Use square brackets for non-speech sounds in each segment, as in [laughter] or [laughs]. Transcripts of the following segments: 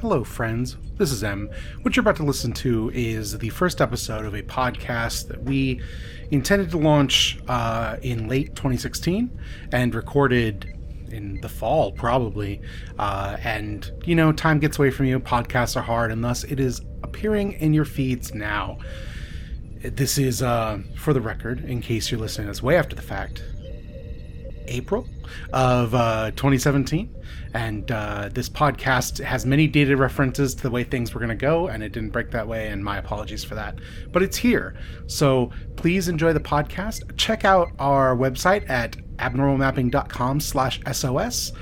Hello, friends. This is M. What you're about to listen to is the first episode of a podcast that we intended to launch uh, in late 2016 and recorded in the fall, probably. Uh, and, you know, time gets away from you, podcasts are hard, and thus it is appearing in your feeds now. This is, uh, for the record, in case you're listening this way after the fact, April of uh, 2017. And uh, this podcast has many dated references to the way things were going to go, and it didn't break that way, and my apologies for that. But it's here. So please enjoy the podcast. Check out our website at abnormalmapping.com slash SOS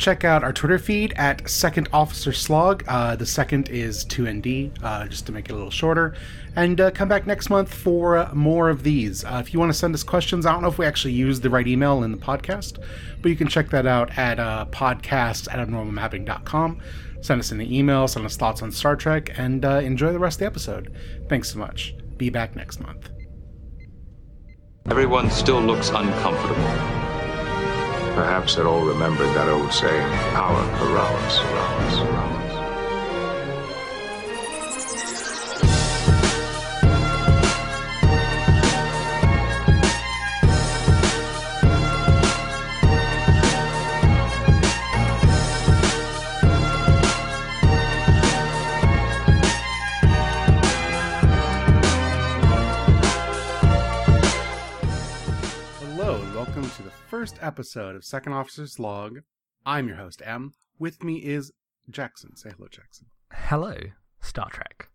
check out our Twitter feed at Second Officer's Log. Uh, the second is 2ND, uh, just to make it a little shorter. And uh, come back next month for uh, more of these. Uh, if you want to send us questions, I don't know if we actually used the right email in the podcast, but you can check that out at uh, podcast at abnormalmapping.com. Send us an email, send us thoughts on Star Trek, and enjoy the rest of the episode. Thanks so much. Be back next month. Everyone still looks uncomfortable. Perhaps they'll all remember that old saying, power corrupts, corrupts, corrupts. First episode of Second Officer's Log. I'm your host, M. With me is Jackson. Say hello, Jackson. Hello, Star Trek.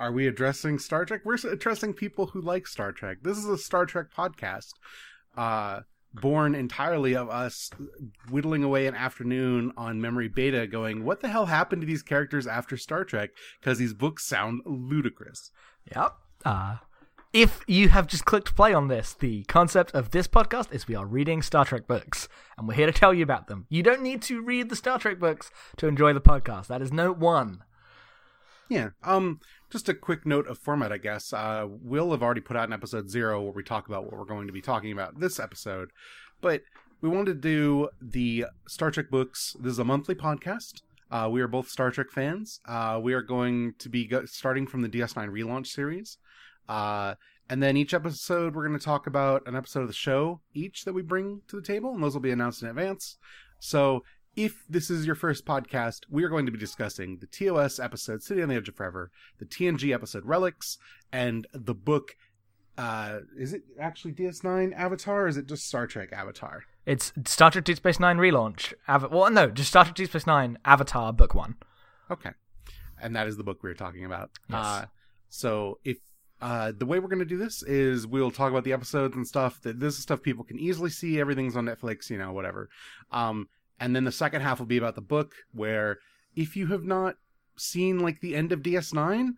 Are we addressing Star Trek? We're addressing people who like Star Trek. This is a Star Trek podcast, uh, born entirely of us whittling away an afternoon on memory beta, going, "What the hell happened to these characters after Star Trek?" Because these books sound ludicrous. Yep. Uh, if you have just clicked play on this, the concept of this podcast is we are reading Star Trek books, and we're here to tell you about them. You don't need to read the Star Trek books to enjoy the podcast. That is note one. Yeah. Um. Just a quick note of format, I guess. Uh, we'll have already put out an episode zero where we talk about what we're going to be talking about this episode, but we wanted to do the Star Trek books. This is a monthly podcast. Uh, we are both Star Trek fans. Uh, we are going to be go- starting from the DS9 relaunch series. Uh, and then each episode, we're going to talk about an episode of the show each that we bring to the table, and those will be announced in advance. So if this is your first podcast, we are going to be discussing the TOS episode City on the Edge of Forever, the TNG episode Relics, and the book. Uh, is it actually DS9 Avatar, or is it just Star Trek Avatar? It's Star Trek Deep Space Nine relaunch. Ava- well, no, just Star Trek Deep Space Nine Avatar Book One. Okay, and that is the book we are talking about. Yes. Uh, so if uh, the way we're going to do this is we'll talk about the episodes and stuff. That this is stuff people can easily see. Everything's on Netflix, you know, whatever. Um, and then the second half will be about the book, where if you have not seen like the end of DS9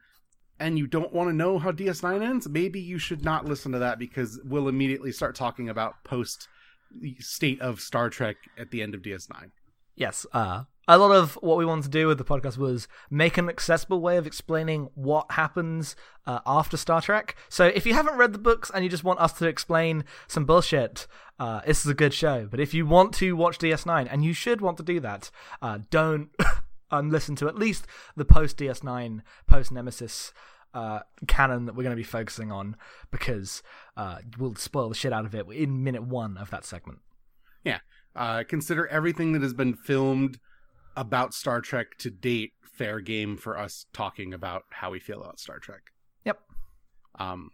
and you don't want to know how DS9 ends, maybe you should not listen to that because we'll immediately start talking about post state of Star Trek at the end of DS9. Yes, uh, a lot of what we wanted to do with the podcast was make an accessible way of explaining what happens uh, after Star Trek. So if you haven't read the books and you just want us to explain some bullshit, uh, this is a good show. But if you want to watch DS9, and you should want to do that, uh, don't [coughs] listen to at least the post DS9, post Nemesis. Uh, canon that we're going to be focusing on because uh, we'll spoil the shit out of it in minute one of that segment. Yeah. Uh, consider everything that has been filmed about Star Trek to date fair game for us talking about how we feel about Star Trek. Yep. Um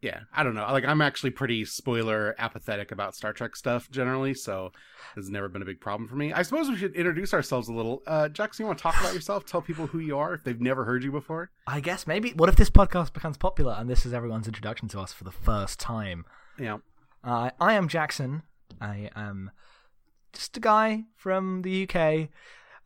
yeah, I don't know. Like I'm actually pretty spoiler apathetic about Star Trek stuff generally, so it's never been a big problem for me. I suppose we should introduce ourselves a little. Uh Jackson, you want to talk about yourself? Tell people who you are if they've never heard you before? I guess maybe what if this podcast becomes popular and this is everyone's introduction to us for the first time? Yeah. Uh, I am Jackson. I am just a guy from the UK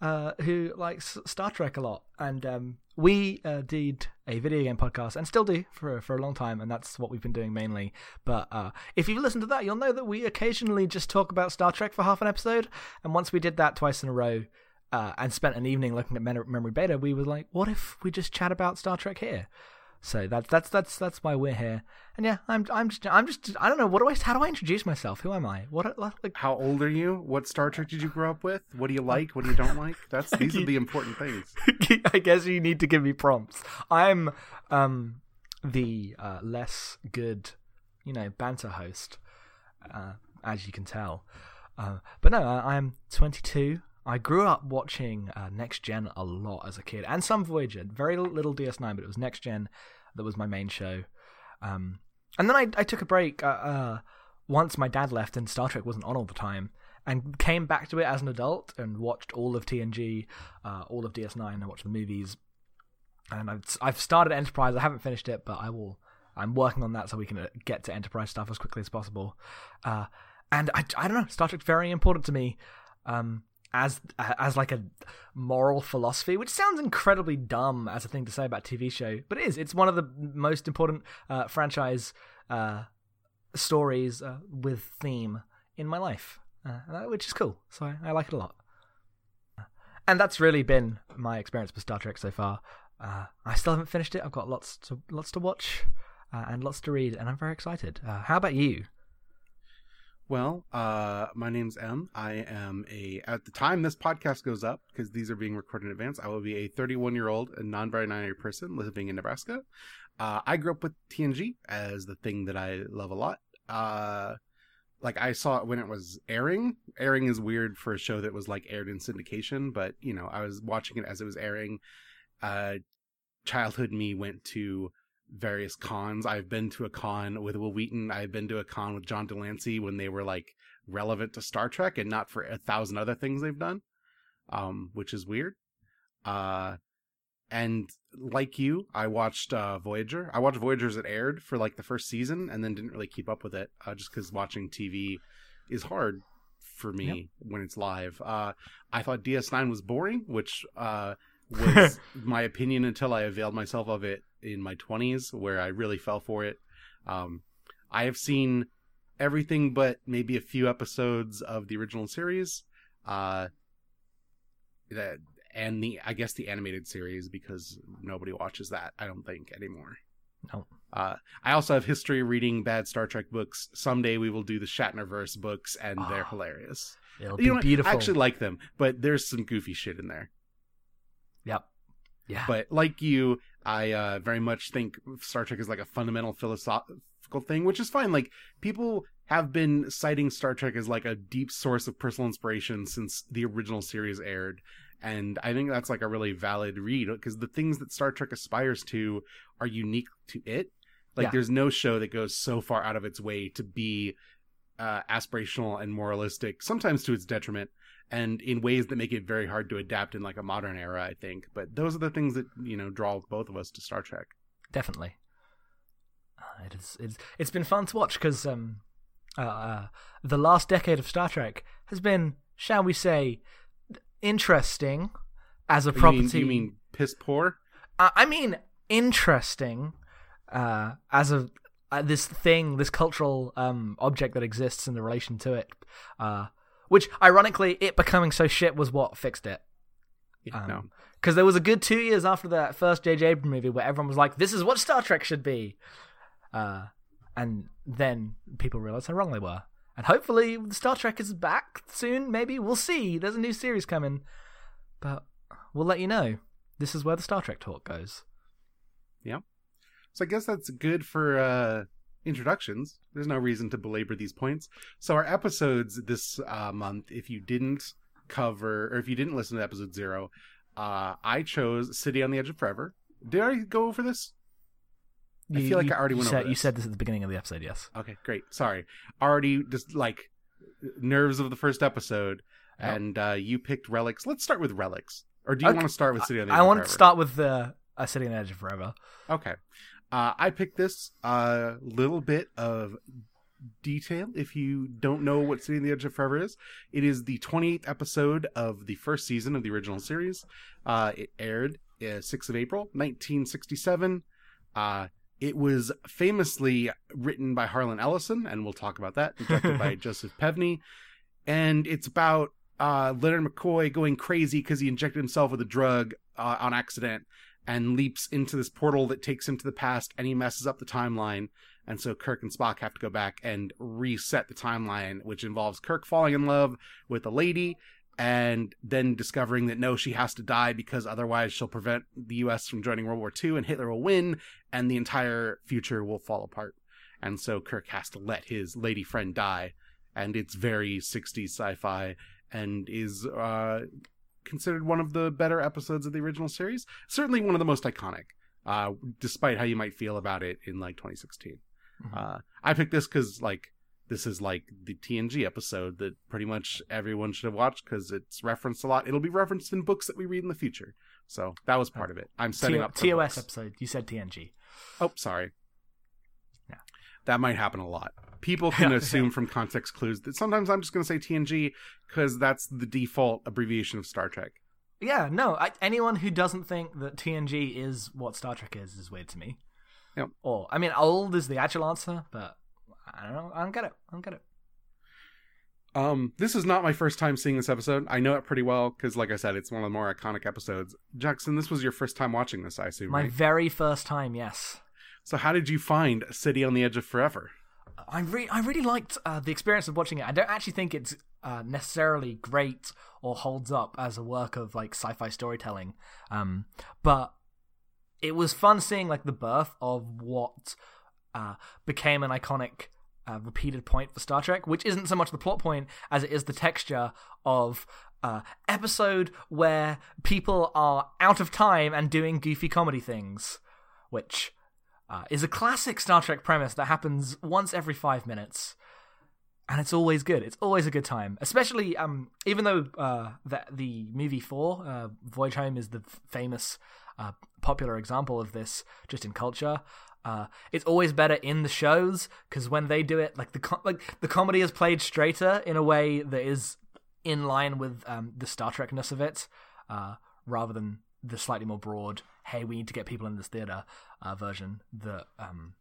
uh, who likes Star Trek a lot, and um, we uh, did a video game podcast and still do for for a long time, and that's what we've been doing mainly. But uh, if you've listened to that, you'll know that we occasionally just talk about Star Trek for half an episode, and once we did that twice in a row. Uh, and spent an evening looking at Memory Beta. We were like, "What if we just chat about Star Trek here?" So that's that's that's that's why we're here. And yeah, I'm I'm just I'm just I don't know what do I how do I introduce myself? Who am I? What like How old are you? What Star Trek did you grow up with? What do you like? What do you don't like? That's [laughs] these are the important things. [laughs] I guess you need to give me prompts. I'm um the uh, less good, you know, banter host, uh, as you can tell. Uh, but no, I, I'm 22. I grew up watching uh, Next Gen a lot as a kid, and some Voyager. Very little DS9, but it was Next Gen that was my main show. Um, and then I, I took a break uh, uh, once my dad left and Star Trek wasn't on all the time, and came back to it as an adult and watched all of TNG, uh, all of DS9. I watched the movies, and I've I've started Enterprise. I haven't finished it, but I will. I'm working on that so we can uh, get to Enterprise stuff as quickly as possible. Uh, and I, I don't know, Star Trek's very important to me. Um, as as like a moral philosophy, which sounds incredibly dumb as a thing to say about TV show, but it is. It's one of the most important uh, franchise uh, stories uh, with theme in my life, uh, which is cool. So I, I, like it a lot. And that's really been my experience with Star Trek so far. Uh, I still haven't finished it. I've got lots to lots to watch uh, and lots to read, and I'm very excited. how about you? Well, uh, my name's M. I am a, at the time this podcast goes up, because these are being recorded in advance, I will be a 31 year old and non binary person living in Nebraska. Uh, I grew up with TNG as the thing that I love a lot. Uh, like I saw it when it was airing. Airing is weird for a show that was like aired in syndication, but you know, I was watching it as it was airing. Uh, childhood me went to various cons. I've been to a con with Wil Wheaton. I've been to a con with John de Lancie when they were like relevant to Star Trek and not for a thousand other things they've done, um, which is weird. Uh, and like you, I watched uh, Voyager. I watched Voyager as it aired for like the first season, and then didn't really keep up with it uh, just because watching TV is hard for me yep. when it's live. Uh, I thought DS9 was boring, which uh, [laughs] was my opinion until I availed myself of it in my 20s where I really fell for it. Um, I have seen everything but maybe a few episodes of the original series. Uh, that and the I guess the animated series because nobody watches that I don't think anymore. No. Uh, I also have history reading bad Star Trek books. Someday we will do the Shatnerverse books, and oh, they're ah, hilarious. It'll you be know, beautiful. I actually like them, but there's some goofy shit in there. Yep. Yeah. But like you, I uh, very much think Star Trek is like a fundamental philosophical thing, which is fine. Like people have been citing Star Trek as like a deep source of personal inspiration since the original series aired. And I think that's like a really valid read because the things that Star Trek aspires to are unique to it. Like yeah. there's no show that goes so far out of its way to be uh, aspirational and moralistic, sometimes to its detriment and in ways that make it very hard to adapt in like a modern era i think. But those are the things that you know draw both of us to star trek. Definitely. Uh, it is it's, it's been fun to watch because um uh, uh, the last decade of star trek has been shall we say interesting as a property you mean, you mean piss poor? Uh, i mean interesting uh as a uh, this thing, this cultural um, object that exists in the relation to it, uh, which, ironically, it becoming so shit was what fixed it. Yeah, um, no. Because there was a good two years after that first J.J. Abrams movie where everyone was like, this is what Star Trek should be. Uh, and then people realized how wrong they were. And hopefully, Star Trek is back soon. Maybe we'll see. There's a new series coming, but we'll let you know. This is where the Star Trek talk goes. Yeah. So I guess that's good for uh, introductions. There's no reason to belabor these points. So our episodes this uh, month, if you didn't cover or if you didn't listen to episode zero, uh, I chose City on the Edge of Forever. Did I go over this? You, I feel like I already went said, over. This. You said this at the beginning of the episode. Yes. Okay, great. Sorry, already just like nerves of the first episode, yep. and uh, you picked relics. Let's start with relics, or do you okay. want to start with City on the Edge? I want to start with the uh, City on the Edge of Forever. Okay. Uh, I picked this a uh, little bit of detail if you don't know what City on the Edge of Forever is. It is the 28th episode of the first season of the original series. Uh, it aired uh, 6th of April, 1967. Uh, it was famously written by Harlan Ellison, and we'll talk about that, directed by [laughs] Joseph Pevney. And it's about uh, Leonard McCoy going crazy because he injected himself with a drug uh, on accident and leaps into this portal that takes him to the past and he messes up the timeline. And so Kirk and Spock have to go back and reset the timeline, which involves Kirk falling in love with a lady and then discovering that no, she has to die because otherwise she'll prevent the US from joining World War II and Hitler will win and the entire future will fall apart. And so Kirk has to let his lady friend die. And it's very 60s sci fi and is uh, considered one of the better episodes of the original series. Certainly one of the most iconic, uh, despite how you might feel about it in like 2016. Mm-hmm. Uh, I picked this because like this is like the TNG episode that pretty much everyone should have watched because it's referenced a lot. It'll be referenced in books that we read in the future. So that was part of it. I'm setting T- up TOS books. episode. You said TNG. Oh, sorry. Yeah. That might happen a lot. People can assume from context clues that sometimes I'm just going to say TNG because that's the default abbreviation of Star Trek. Yeah, no. I, anyone who doesn't think that TNG is what Star Trek is is weird to me. Yep. Or I mean, old is the actual answer, but I don't know. I don't get it. I don't get it. Um, this is not my first time seeing this episode. I know it pretty well because, like I said, it's one of the more iconic episodes. Jackson, this was your first time watching this, I assume, My right? very first time, yes. So, how did you find City on the Edge of Forever? I re- I really liked uh, the experience of watching it. I don't actually think it's uh, necessarily great or holds up as a work of like sci-fi storytelling, um, but it was fun seeing like the birth of what uh, became an iconic uh, repeated point for Star Trek, which isn't so much the plot point as it is the texture of uh, episode where people are out of time and doing goofy comedy things, which uh, is a classic Star Trek premise that happens once every five minutes, and it's always good. It's always a good time, especially um, even though uh, the the movie four, uh, Voyage Home, is the famous uh, popular example of this just in culture. Uh, it's always better in the shows because when they do it, like the co- like the comedy is played straighter in a way that is in line with um, the Star Trekness of it, uh, rather than the slightly more broad "Hey, we need to get people in this theater" uh, version that um,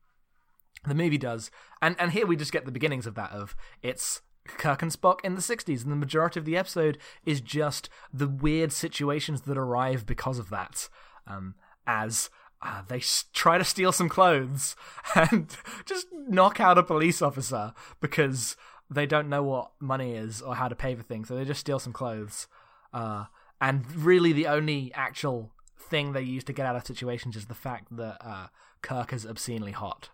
the movie does. And and here we just get the beginnings of that. Of it's Kirk and Spock in the '60s, and the majority of the episode is just the weird situations that arrive because of that. Um, as uh, they s- try to steal some clothes [laughs] and just knock out a police officer because they don't know what money is or how to pay for things, so they just steal some clothes. Uh, and really, the only actual thing they use to get out of situations is the fact that uh, Kirk is obscenely hot,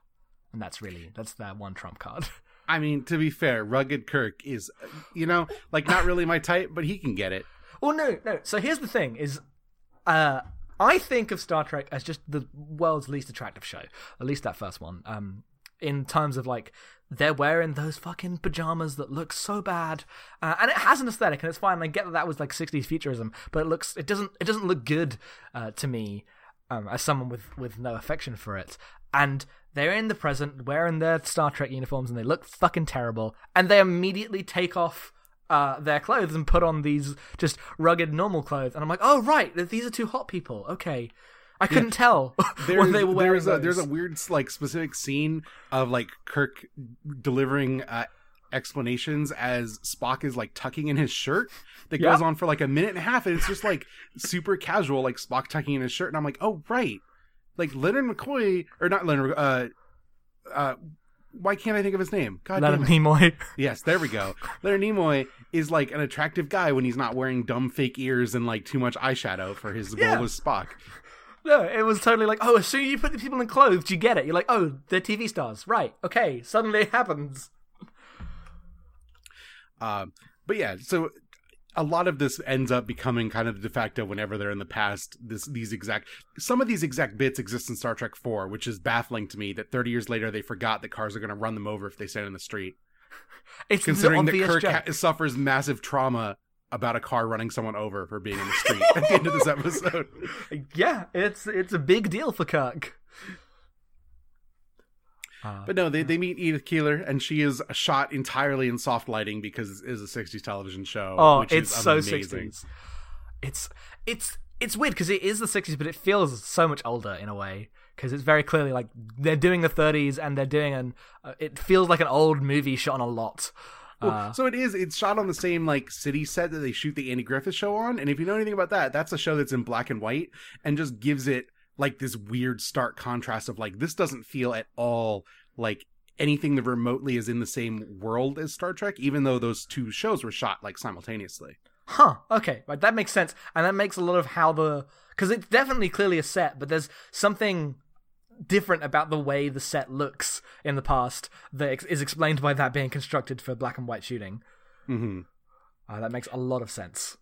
and that's really that's their one trump card. [laughs] I mean, to be fair, Rugged Kirk is, you know, like not really my type, but he can get it. Well, no, no. So here's the thing: is uh, I think of Star Trek as just the world's least attractive show, at least that first one. Um, in terms of like they're wearing those fucking pajamas that look so bad, uh, and it has an aesthetic, and it's fine. I get that that was like '60s futurism, but it looks it doesn't it doesn't look good uh, to me um, as someone with with no affection for it. And they're in the present wearing their Star Trek uniforms, and they look fucking terrible. And they immediately take off uh, their clothes and put on these just rugged normal clothes. And I'm like, oh right, these are two hot people. Okay, I couldn't tell [laughs] when they were wearing there's a, those. there's a weird like specific scene of like Kirk delivering uh, explanations as Spock is like tucking in his shirt that Yeah. goes on for like a minute and a half and it's just like super casual like Spock tucking in his shirt and I'm like oh right like Leonard McCoy or not Leonard uh uh why can't I think of his name God Leonard damn it. Nimoy. [laughs] Yes, there we go. Leonard Nimoy is like an attractive guy when he's not wearing dumb fake ears and like too much eyeshadow for his Yeah. role as Spock. No, it was totally like, oh, as soon as you put the people in clothes, you get it. You're like, oh, they're TV stars, right? Okay, suddenly it happens. Um, but yeah, so a lot of this ends up becoming kind of de facto whenever they're in the past. This these exact some of these exact bits exist in Star Trek Four, which is baffling to me. That 30 years later they forgot that cars are going to run them over if they stand in the street. [laughs] It's Considering that Kirk ha- suffers massive trauma about a car running someone over for being in the street at the end of this [laughs] episode. Yeah, it's it's a big deal for Kirk. Uh, But no, they, they meet Edith Keeler, and she is shot entirely in soft lighting because it is a 60s television show. oh, which it's is so amazing. sixties. It's it's it's weird because it is the sixties, but it feels so much older in a way because it's very clearly like they're doing the thirties and they're doing an. Uh, it feels like an old movie shot on a lot. Well, Uh, so it is. It's shot on the same like city set that they shoot the Andy Griffith show on. And if you know anything about that, that's a show that's in black and white and just gives it like this weird stark contrast of like this doesn't feel at all like anything that remotely is in the same world as Star Trek, even though those two shows were shot like simultaneously. Huh. Okay. Right. That makes sense, and that makes a lot of how the because it's definitely clearly a set, but there's something different about the way the set looks in the past that is explained by that being constructed for black and white shooting. Mm-hmm. Uh, that makes a lot of sense.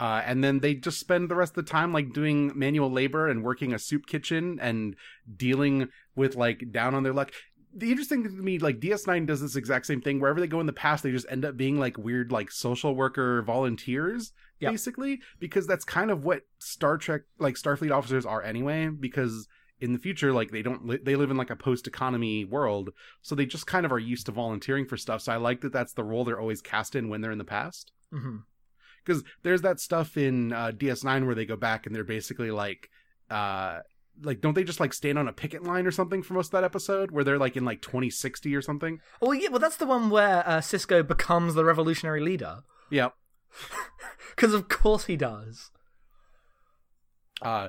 Uh, and then they just spend the rest of the time like doing manual labor and working a soup kitchen and dealing with like down on their luck. The interesting thing to me, like DS9 does this exact same thing. Wherever they go in the past, they just end up being like weird, like social worker volunteers, Yep. basically, because that's kind of what Star Trek, like Starfleet officers are anyway. Because in the future, like they don't, li- they live in like a post-economy world, so they just kind of are used to volunteering for stuff. So I like that that's the role they're always cast in when they're in the past because there's that stuff in uh, DS9 where they go back and they're basically like, uh, like don't they just like stand on a picket line or something for most of that episode where they're like in like 2060 or something? Well, yeah. Well, that's the one where uh, Sisko becomes the revolutionary leader. Yeah. [laughs] Because of course he does. Uh,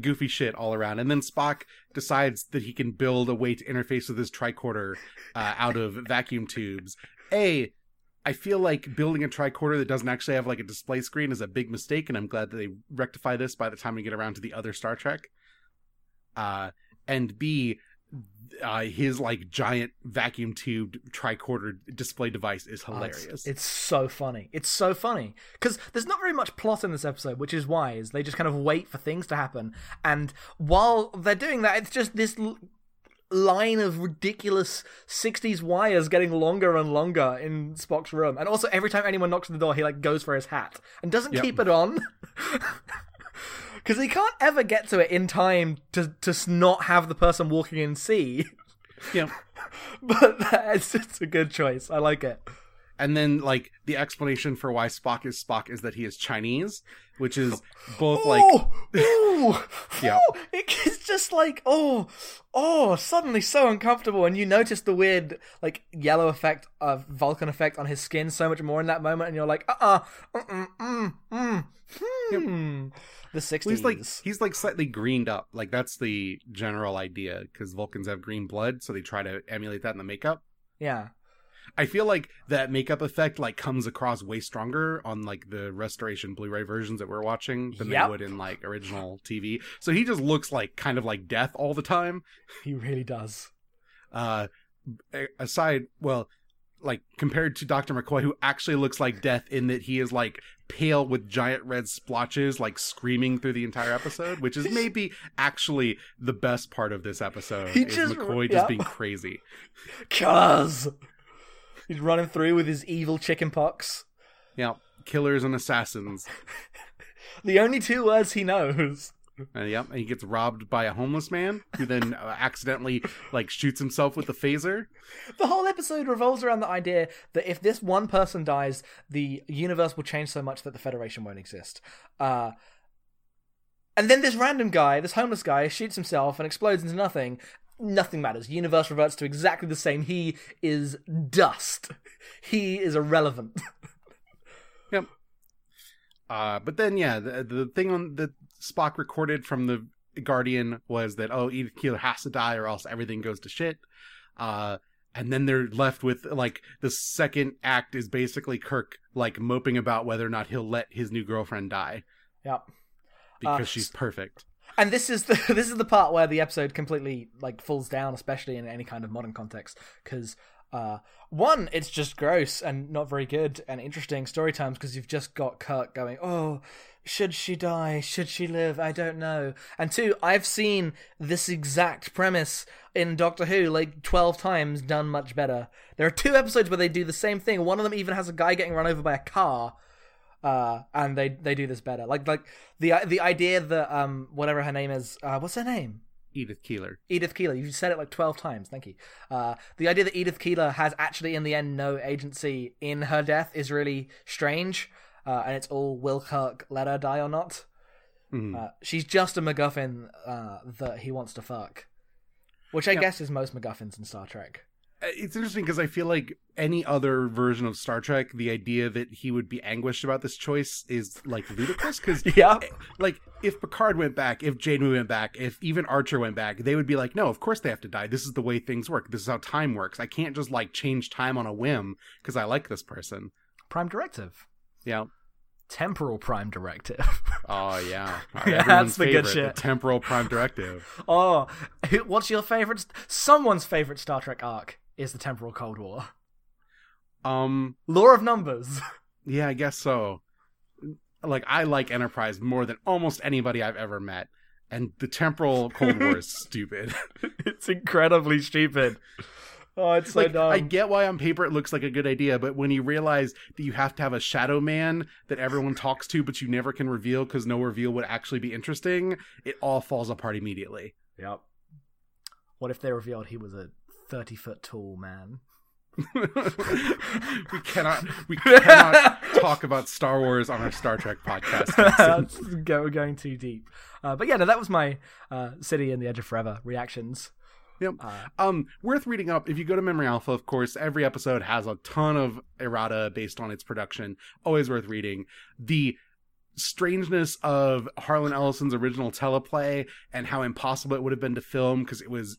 goofy shit all around, and then Spock decides that he can build a way to interface with his tricorder uh, out of vacuum tubes. A I feel like building a tricorder that doesn't actually have like a display screen is a big mistake, and I'm glad that they rectify this by the time we get around to the other Star Trek. Uh, and B, uh, his like giant vacuum tubed tricorder display device is Oh, it's- hilarious. It's, so funny. It's so funny because there's not very much plot in this episode, which is wise. They just kind of wait for things to happen, and while they're doing that, it's just this l- line of ridiculous 60s wires getting longer and longer in Spock's room. And also, every time anyone knocks on the door, he like goes for his hat and doesn't Yep. keep it on. [laughs] Because he can't ever get to it in time to to not have the person walking in see. yeah. [laughs] But it's, it's a good choice. I like it. And then like the explanation for why Spock is Spock is that he is Chinese, which is [laughs] both like oh, [laughs] Yeah. ooh, it's just like oh, oh, suddenly so uncomfortable, and you notice the weird like yellow effect of Vulcan effect on his skin so much more in that moment, and you're like, uh, uh mm, mm, mm, hmm. The Well, sixties, he's like he's like slightly greened up. Like that's the general idea because Vulcans have green blood, so they try to emulate that in the makeup. yeah, I feel like that makeup effect like comes across way stronger on like the restoration Blu-ray versions that we're watching than Yep. they would in like original TV. So he just looks like kind of like death all the time. [laughs] he really does. Uh aside, well, like compared to Dr. McCoy who actually looks like death in that he is like pale with giant red splotches like screaming through the entire episode, which is [laughs] maybe actually the best part of this episode. He is just- McCoy yeah. just being crazy. [laughs] Cuz he's running through with his evil chicken pox. Yeah. Killers and assassins. [laughs] The only two words he knows. Uh, yep, and he gets robbed by a homeless man who then uh, accidentally like shoots himself with the phaser. The whole episode revolves around the idea that if this one person dies, the universe will change so much that the Federation won't exist. Uh, and then this random guy, this homeless guy, shoots himself and explodes into nothing. Nothing matters. Universe reverts to exactly the same. He is dust. He is irrelevant. [laughs] Yep. Uh, but then yeah, the, the thing on that Spock recorded from the Guardian was that oh Edith Keeler has to die or else everything goes to shit. Uh, and then they're left with like the second act is basically Kirk like moping about whether or not he'll let his new girlfriend die Yep. because Uh, she's perfect. And this is the [laughs] this is the part where the episode completely like falls down, especially in any kind of modern context, because uh, one, it's just gross and not very good and interesting story times because you've just got Kirk going, "Oh, should she die? Should she live? I don't know." And two, I've seen this exact premise in Doctor Who like twelve times done much better. There are two episodes where they do the same thing. One of them even has a guy getting run over by a car uh, and they they do this better. Like like the the idea that um whatever her name is, uh, what's her name? Edith Keeler. Edith Keeler. You said it like twelve times. Thank you. Uh, the idea that Edith Keeler has actually in the end no agency in her death is really strange, uh, and it's all will Kirk let her die or not. Mhm. Uh, she's just a MacGuffin uh, that he wants to fuck, which I Yeah. guess is most MacGuffins in Star Trek. It's interesting because I feel like any other version of Star Trek, the idea that he would be anguished about this choice is like ludicrous. Because [laughs] Yeah. Eh, like if Picard went back, if Janeway went back, if even Archer went back, they would be like, no, of course they have to die. This is the way things work. This is how time works. I can't just like change time on a whim because I like this person. Prime Directive. Yeah. Temporal Prime Directive. Oh yeah. [laughs] Yeah, that's the good shit. The temporal prime directive. [laughs] oh, what's your favorite? Someone's favorite Star Trek arc is the Temporal Cold War. Um. Law of Numbers. [laughs] Yeah, I guess so. Like I like Enterprise more than almost anybody I've ever met, and the temporal Cold War is [laughs] stupid. [laughs] it's incredibly stupid. Oh, it's so like dumb. I get why on paper it looks like a good idea, but when you realize that you have to have a shadow man that everyone talks to, but you never can reveal because no reveal would actually be interesting, it all falls apart immediately. Yep. What if they revealed he was a thirty foot tall man? [laughs] we cannot we cannot talk about Star Wars on our Star Trek podcast. [laughs] Go- we're going too deep. Uh, but yeah, no, that was my uh, City and the Edge of Forever reactions. Yep. Um, worth reading up. If you go to Memory Alpha, of course, every episode has a ton of errata based on its production. Always worth reading. The strangeness of Harlan Ellison's original teleplay and how impossible it would have been to film because it was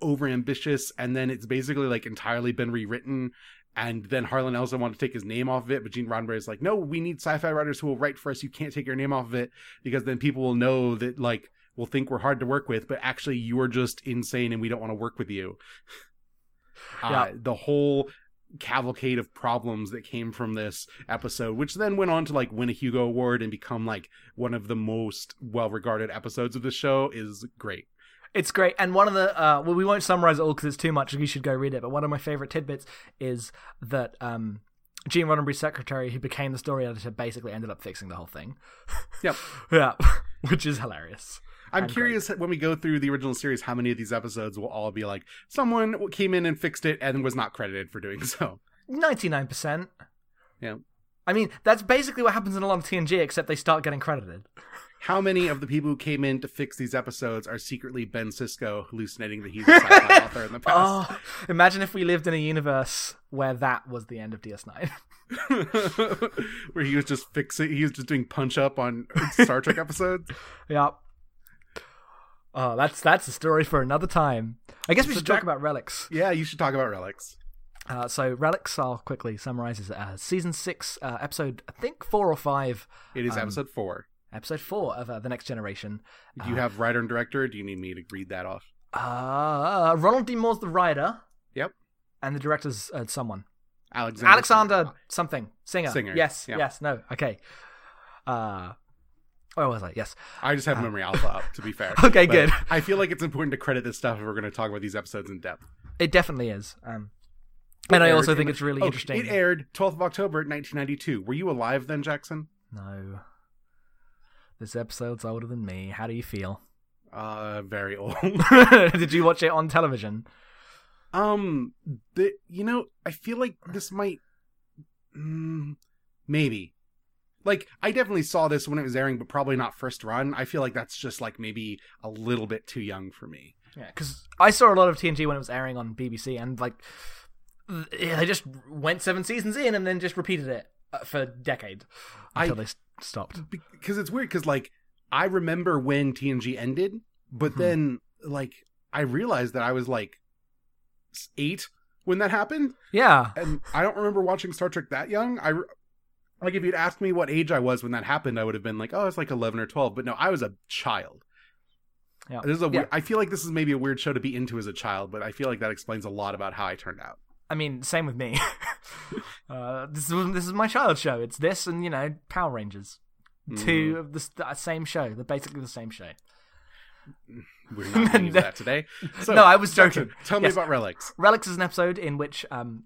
over ambitious, and then it's basically like entirely been rewritten. And then Harlan Ellison wanted to take his name off of it, but Gene Roddenberry is like, "No, we need sci-fi writers who will write for us. You can't take your name off of it because then people will know that like." will think we're hard to work with, but actually you're just insane and we don't want to work with you. Uh, Yeah. the whole cavalcade of problems that came from this episode, which then went on to like win a Hugo Award and become like one of the most well regarded episodes of the show, is great. It's great, and one of the uh, well, we won't summarize it all because it's too much. You should go read it. But one of my favorite tidbits is that um, Gene Roddenberry's secretary, who became the story editor, basically ended up fixing the whole thing. Yep. [laughs] yeah, [laughs] which is hilarious. I'm curious when we go through the original series how many of these episodes will all be like someone came in and fixed it and was not credited for doing [laughs] so. Ninety nine percent. Yeah. I mean, that's basically what happens in a lot of TNG, except they start getting credited. How many of the people who came in to fix these episodes are secretly Ben Sisko hallucinating that he's a sci-fi author [laughs] in the past? Oh, imagine if we lived in a universe where that was the end of DS9. [laughs] Where he was just fixing, he was just doing punch up on Star Trek episodes. [laughs] yep. Oh, that's that's a story for another time. I guess we So should talk about relics. Yeah, you should talk about relics. Uh, so relics, I'll quickly summarize is uh, season six, uh, episode I think four or five, It is episode four. Episode four of uh, the Next Generation. Do you have writer and director? Or do you need me to read that off? Uh, Ronald D. Moore's the writer, Yep, and the director's uh, someone. Alexander. Alexander something singer. Singer, Yes. yeah. Yes. No. Okay. Uh, where was I? Yes. I just have memory alpha up. To be fair. [laughs] Okay, But good. I feel like it's important to credit this stuff if we're going to talk about these episodes in depth. It definitely is. Um, and I also think in- it's really oh, interesting. It aired 12th of October, 1992. Were you alive then, Jackson? No. This episode's older than me. How do you feel? Uh, very [laughs] old. Did you watch it on television? Um, the you know, I feel like this might, mm, maybe, like I definitely saw this when it was airing, but probably not first run. I feel like that's just like maybe a little bit too young for me. Yeah, because I saw a lot of TNG when it was airing on BBC, and like they just went seven seasons in and then just repeated it uh, for a decade until I- they stopped. Because it's weird. Because like I remember when TNG ended, but Hmm. then like I realized that I was like eight when that happened, Yeah, and I don't remember watching Star Trek that young. I like if you'd asked me what age I was when that happened, I would have been like, oh, it's like eleven or twelve. But no, I was a child. yeah. This is a Yeah. I feel like this is maybe a weird show to be into as a child, but I feel like that explains a lot about how I turned out. I mean, same with me. [laughs] uh, this is this is my child show. It's this and you know Power Rangers, Mm-hmm. two of the s- same show. They're basically the same show. We're [laughs] not going to use that today. [laughs] So, No, I was joking. Tell me Yes. about relics. Relics is an episode in which um,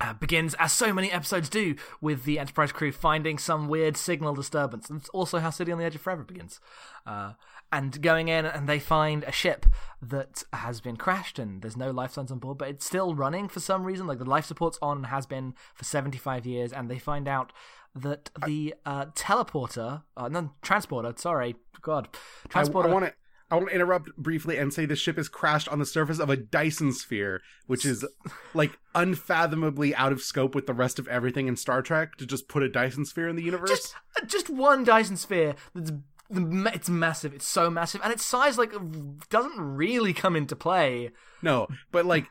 uh, begins, as so many episodes do, with the Enterprise crew finding some weird signal disturbance. And it's also how City on the Edge of Forever begins. Uh, and going in, and they find a ship that has been crashed, and there's no life signs on board, but it's still running for some reason. Like the life support's on, and has been for 75 years, and they find out that the uh, teleporter, uh, no, transporter, sorry, God, I, transporter. want to. I want to interrupt briefly and say the ship has crashed on the surface of a Dyson sphere, which is like unfathomably out of scope with the rest of everything in Star Trek to just put a Dyson sphere in the universe. Just just one Dyson sphere that's it's massive. It's so massive, and its size like doesn't really come into play. No, but like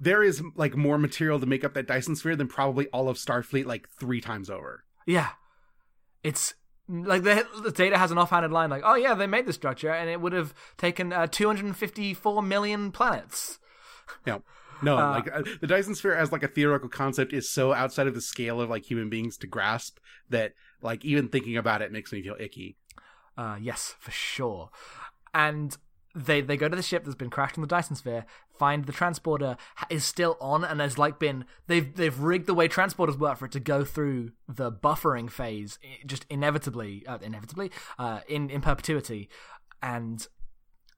there is like more material to make up that Dyson sphere than probably all of Starfleet like three times over. Yeah, it's like the, the data has an offhanded line like, "Oh yeah, they made the structure, and it would have taken uh, 254 million planets." Yeah. No, Uh, like uh, the Dyson sphere as like a theoretical concept is so outside of the scale of like human beings to grasp that like even thinking about it makes me feel icky. Uh, yes, for sure. And they they go to the ship that's been crashed on the Dyson sphere, find the transporter is still on, and there's like been they've they've rigged the way transporters work for it to go through the buffering phase just inevitably, uh, inevitably, uh, in in perpetuity, and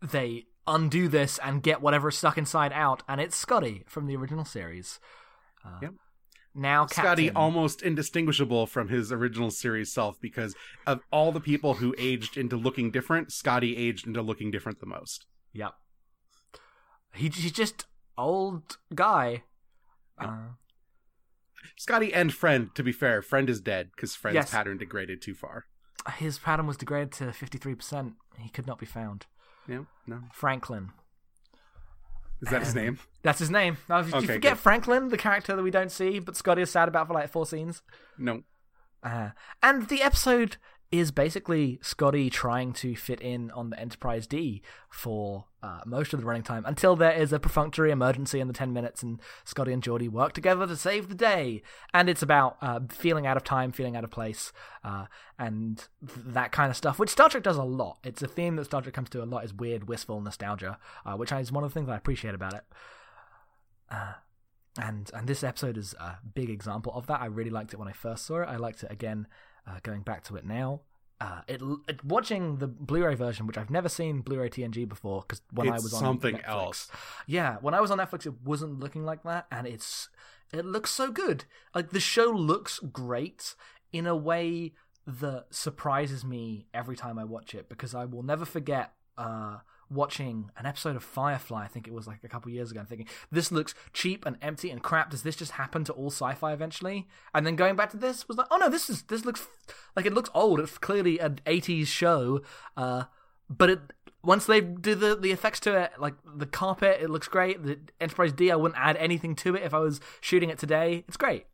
they undo this and get whatever's stuck inside out, and it's Scotty from the original series. Uh, Yep. Now, Scotty almost indistinguishable from his original series self because of all the people who aged into looking different, Scotty aged into looking different the most. Yep. He, he's just old guy. Uh, Scotty and Friend, to be fair, Friend is dead because Friend's Yes. pattern degraded too far. his pattern was degraded to 53%. He could not be found. Yeah, no. Franklin. Is that his name? [laughs] That's his name. Now, did you forget good. Franklin, the character that we don't see, but Scotty is sad about for like four scenes? No. Uh, and the episode is basically Scotty trying to fit in on the Enterprise D for uh, most of the running time until there is a perfunctory emergency in the 10 minutes and Scotty and Geordi work together to save the day. And it's about uh, feeling out of time, feeling out of place, uh, and th- that kind of stuff, which Star Trek does a lot. It's a theme that Star Trek comes to a lot is weird, wistful nostalgia, uh, which is one of the things I appreciate about it. Uh, and and this episode is a big example of that. I really liked it when I first saw it. I liked it again uh, going back to it now. Uh, it, it watching the Blu-ray version, which I've never seen Blu-ray TNG before, because when I was on something Netflix- else. yeah, when I was on Netflix, it wasn't looking like that, and it's it looks so good. Like the show looks great in a way that surprises me every time I watch it because I will never forget uh, watching an episode of Firefly. I think it was like a couple years ago. and thinking this looks cheap and empty and crap. Does this just happen to all sci-fi eventually? And then going back to this was like, oh no, this is this looks like it looks old. It's clearly an '80s show, uh, but it once they do the, the effects to it, like the carpet, it looks great. The Enterprise D, I wouldn't add anything to it if I was shooting it today. It's great.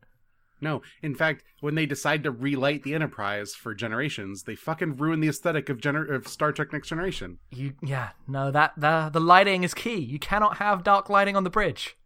No. In fact, when they decide to relight the Enterprise for generations, they fucking ruin the aesthetic of, gener- of Star Trek Next Generation. You yeah no that the the lighting is key. You cannot have dark lighting on the bridge.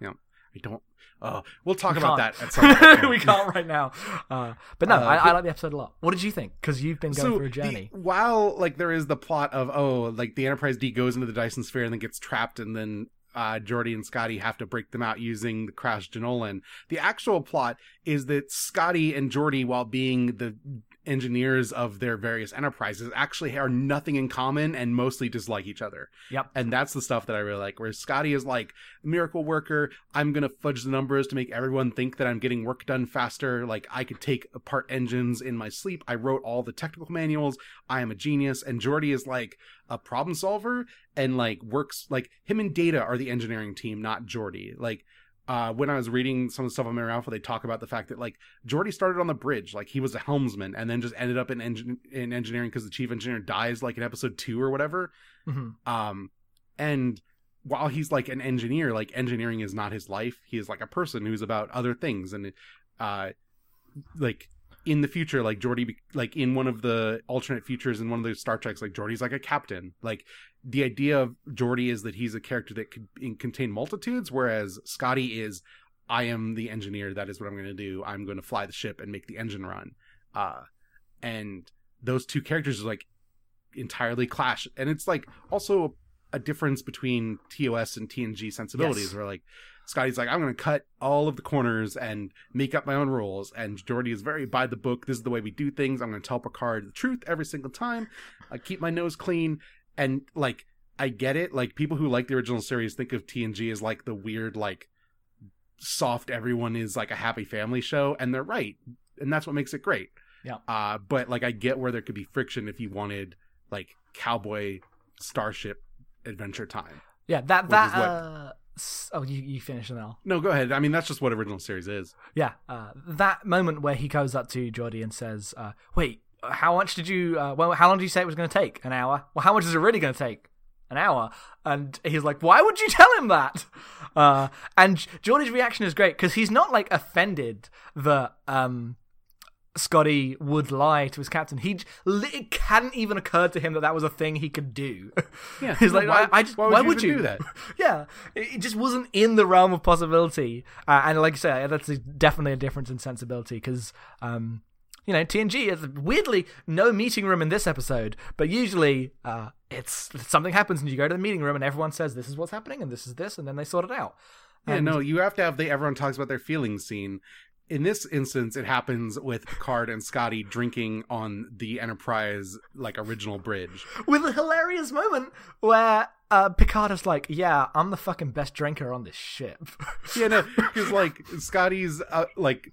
Yeah. I don't. Oh, we'll talk We about can't. that at some [laughs] point. we can't right now. Uh, but no, Uh, I, I like the episode a lot. What did you think? Because you've been going so through a the- journey. while like there is the plot of oh like the Enterprise D goes into the Dyson sphere and then gets trapped and then uh Geordi and Scotty have to break them out using the Crash Jenolan. The actual plot is that Scotty and Geordi, while being the engineers of their various enterprises, actually are nothing in common and mostly dislike each other. Yep. And that's the stuff that I really like. Where Scotty is like miracle worker. I'm gonna fudge the numbers to make everyone think that I'm getting work done faster. Like I could take apart engines in my sleep. I wrote all the technical manuals. I am a genius. And Geordi is like a problem solver and like works like him and Data are the engineering team, not Geordi. Like uh, when I was reading some of the stuff on Memory Alpha, they talk about the fact that like Geordi started on the bridge, like he was a helmsman, and then just ended up in engin- in engineering because the chief engineer dies like in episode two or whatever. hmm Um, and while he's like an engineer, like engineering is not his life. He is like a person who's about other things, and uh, like in the future, like Geordi, like in one of the alternate futures in one of the Star Treks, like Geordi's like a captain. Like the idea of Geordi is that he's a character that could contain multitudes, whereas Scotty is, I am the engineer. That is what I'm going to do. I'm going to fly the ship and make the engine run. Uh, and those two characters are like entirely clash, and it's like also a difference between TOS and TNG sensibilities, Yes. where like Scotty's like, I'm going to cut all of the corners and make up my own rules. And Geordi is very by the book. This is the way we do things. I'm going to tell Picard the truth every single time. I keep my nose clean. And like, I get it. Like, people who like the original series think of TNG as like the weird, like, soft, everyone is like a happy family show. And they're right. And that's what makes it great. Yeah. Uh, but like, I get where there could be friction if you wanted like cowboy Starship Adventure Time. Yeah, that that. Is what- s- oh, you you finish now. No, go ahead. I mean, that's just what original series is. Yeah, uh, that moment where he goes up to Geordi and says, uh, "Wait, how much did you? Uh, well, how long did you say it was going to take? An hour? Well, how much is it really going to take? An hour?" And he's like, "Why would you tell him that?" Uh, and Geordi's reaction is great because he's not like offended that um, Scotty would lie to his captain. He it hadn't even occurred to him that that was a thing he could do. Yeah, [laughs] he's no, like, why- I, just, why why, would would you you, do that? [laughs] yeah, it just wasn't in the realm of possibility. Uh, and like I say, that's a- definitely a difference in sensibility because, um, you know, TNG is weirdly no meeting room in this episode, but usually uh, it's something happens and you go to the meeting room and everyone says this is what's happening and this is this and then they sort it out. Yeah, no, you have to have the everyone talks about their feelings scene. In this instance, it happens with Picard and Scotty drinking on the Enterprise like original bridge. with a hilarious moment where uh, Picard is like, "Yeah, I'm the fucking best drinker on this ship." Yeah, no, [laughs] because like Scotty's uh, like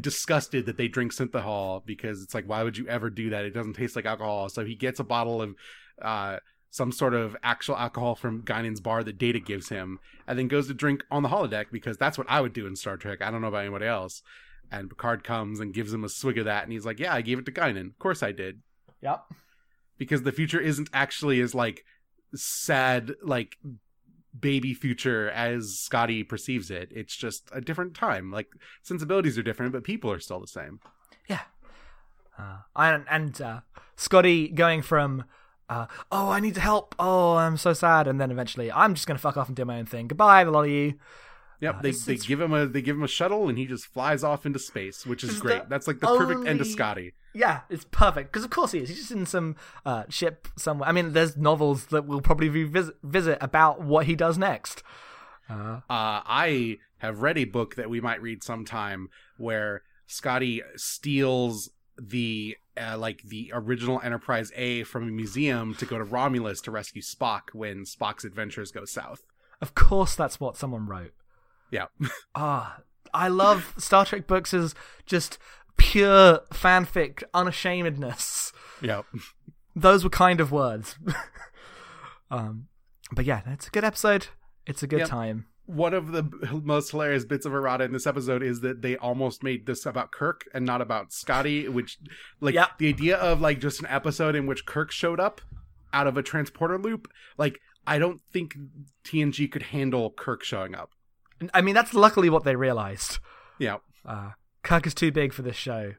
disgusted that they drink synthahol because it's like, why would you ever do that? It doesn't taste like alcohol. So he gets a bottle of uh, some sort of actual alcohol from Guinan's bar that Data gives him, and then goes to drink on the holodeck because that's what I would do in Star Trek. I don't know about anybody else. And Picard comes and gives him a swig of that, and he's like, "Yeah, I gave it to Guinan. Of course I did." yep. because the future isn't actually as like sad like baby future as Scotty perceives it. It's just a different time. Like sensibilities are different, but people are still the same. Yeah. Uh, and and uh, Scotty going from, uh, oh, I need to help. Oh, I'm so sad. And then eventually, I'm just going to fuck off and do my own thing. Goodbye, the lot of you. Yep, Uh, they it's- they it's- give him a they give him a shuttle and he just flies off into space, which is It's great. That's like the perfect end only- of Scotty. Yeah, it's perfect. Because of course he is. He's just in some uh, ship somewhere. I mean, there's novels that we'll probably revisit visit about what he does next. Uh, Uh, I have read a book that we might read sometime where Scotty steals the uh, like the original Enterprise A from a museum to go to Romulus to rescue Spock when Spock's adventures go south. of course, that's what someone wrote. Yeah. [laughs] Ah, I love Star Trek books as just pure fanfic, unashamedness. yeah. those were kind of words. [laughs] um, but yeah, it's a good episode. It's a good Yep. time. One of the [laughs] most hilarious bits of errata in this episode is that they almost made this about Kirk and not about Scotty, which, like, Yep. the idea of, like, just an episode in which Kirk showed up out of a transporter loop, like, I don't think TNG could handle Kirk showing up. I mean, that's luckily what they realized. Yeah. Uh, Kirk is too big for this show,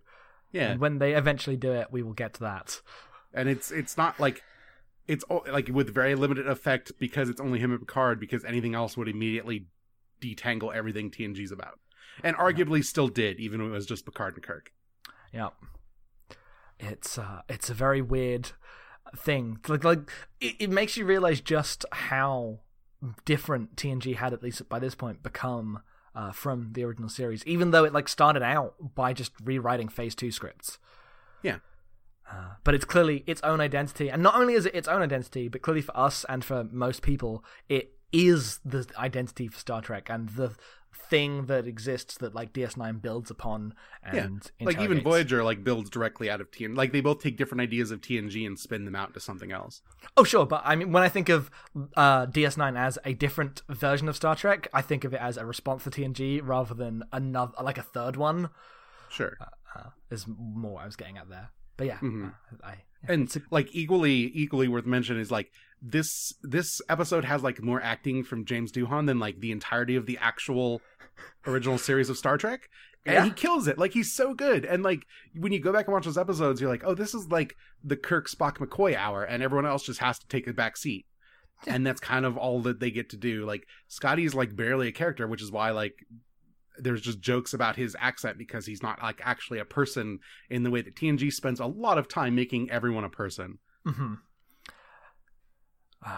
Yeah. and when they eventually do it, we will get to that. and it's it's not like it's like with very limited effect because it's only him and Picard because anything else would immediately detangle everything TNG's about, and arguably still did even when it was just Picard and Kirk. Yeah, it's uh, it's a very weird thing. Like, like it, it makes you realize just how different TNG had at least by this point become uh, from the original series, even though it like started out by just rewriting Phase Two scripts. Yeah. Uh, but it's clearly its own identity, and not only is it its own identity, but clearly for us and for most people, it is the identity for Star Trek and the thing that exists that like DS9 builds upon. And yeah, like even. Voyager like builds directly out of TNG. Like they both take different ideas of TNG and spin them out to something else. Oh, sure, but I mean, when I think of uh, DS9 as a different version of Star Trek, I think of it as a response to TNG rather than another, like a third one. Sure. Uh, is more I was getting at there. But yeah, Mhm. I, I and like equally equally worth mention is like this this episode has like more acting from James Doohan than like the entirety of the actual original series of Star Trek. And Yeah. he kills it. Like he's so good. And like when you go back and watch those episodes, you're like, oh, this is like the Kirk Spock McCoy hour, and everyone else just has to take a back seat. And that's kind of all that they get to do. Like Scotty's like barely a character, which is why like there's just jokes about his accent because he's not like actually a person in the way that TNG spends a lot of time making everyone a person. Mm-hmm.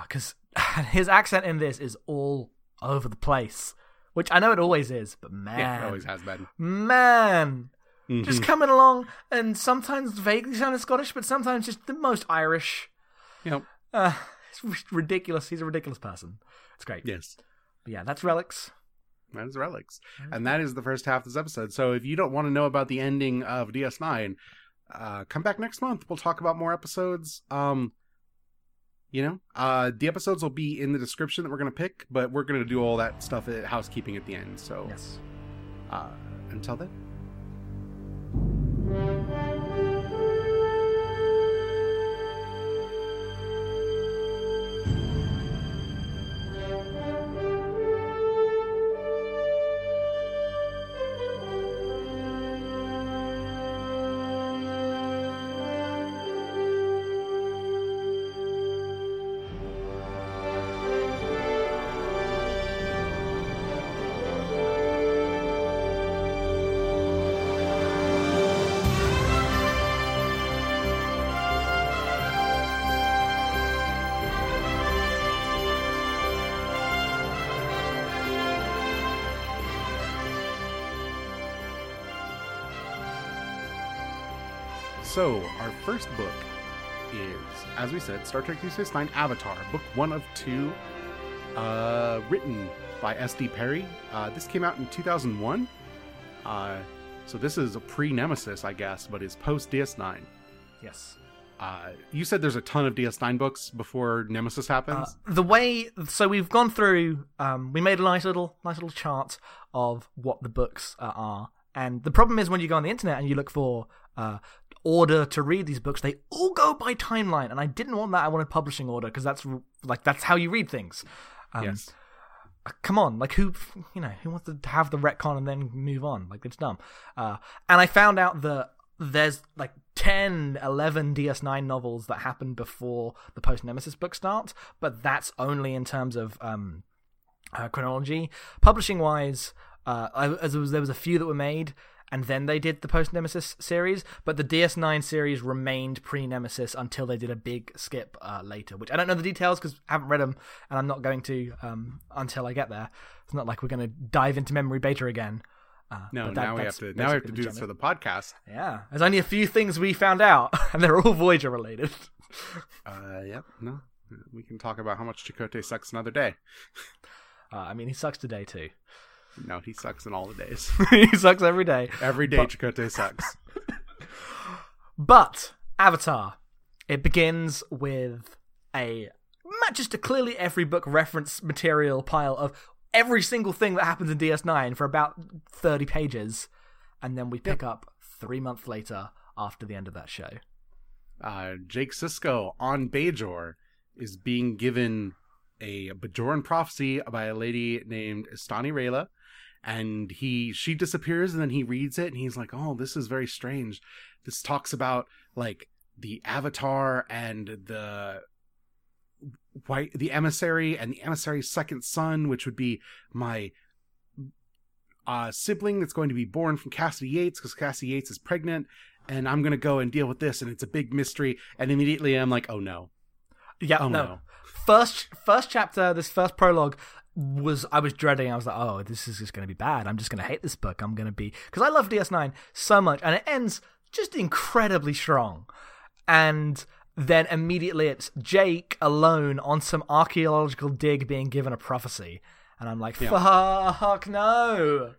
Because [laughs] his accent in this is all over the place, which I know it always is, but man, Yeah, it always has been. man, Mhm. just coming along and sometimes vaguely sounding Scottish, but sometimes just the most Irish. Yep. Uh, it's ridiculous. He's a ridiculous person. It's great. Yes. But yeah, that's relics. That is relics. And that is the first half of this episode. So if you don't want to know about the ending of DS9, uh, come back next month. We'll talk about more episodes. Um, you know, uh, the episodes will be in the description that we're gonna pick, but we're gonna do all that stuff at housekeeping at the end. So Yes. uh, until then. First book is, as we said, Star Trek Deep Space Nine Avatar, book one of two, uh, written by S.D. Perry. Uh, this came out in 2001. Uh, so, this is a pre Nemesis, I guess, but is post DS9. Yes. Uh, you said there's a ton of DS9 books before Nemesis Uh, happens. the way so we've gone through um, we made a nice little nice little chart of what the books uh, are and the problem is when you go on the internet and you look for uh, order to read these books they all go by timeline and i didn't want that i wanted publishing order because that's like that's how you read things. Um, yes. uh, come on like who you know who wants to have the retcon and then move on? Like it's dumb. Uh, and i found out that there's like 10 11 ds9 novels that happened before the post nemesis book starts but that's only in terms of um uh, chronology. Publishing wise uh I, as was, there was a few that were made and then they did the post nemesis series but the ds9 series remained pre nemesis until they did a big skip uh, later which i don't know the details because i haven't read them and i'm not going to um until i get there it's not like we're going to dive into memory beta again uh, No, that- now we have to. Now we have to do this for the podcast. Yeah, there's only a few things we found out, [laughs] and they're all Voyager related. [laughs] Uh, yep. No, we can talk about how much Chakotay sucks another day. Uh, I mean, he sucks today too. No, he sucks in all the days. [laughs] he sucks every day. Every day, Chakotay sucks. [laughs] But Avatar, it begins with a not just a clearly every book reference material pile of every single thing that happens in DS9 for about 30 pages, and then we pick up three months later after the end of that show. uh, Jake Sisko on Bajor is being given a Bajoran prophecy by a lady named Istani Reyla, and he she disappears, and then he reads it, and he's like, "Oh, this is very strange. This talks about like the Avatar and the white the emissary and the emissary's second son, which would be my." Uh, sibling that's going to be born from Cassidy Yates because Cassidy Yates is pregnant, and I'm gonna go and deal with this, and it's a big mystery. And immediately I'm like, oh no, Yeah, oh no. no, First, first chapter, this first prologue was I was dreading. I was like, oh, this is just going to be bad. I'm just going to hate this book. I'm going to be because I love DS9 so much, and it ends just incredibly strong. And then immediately it's Jake alone on some archaeological dig being given a prophecy, and I'm like, fuck no.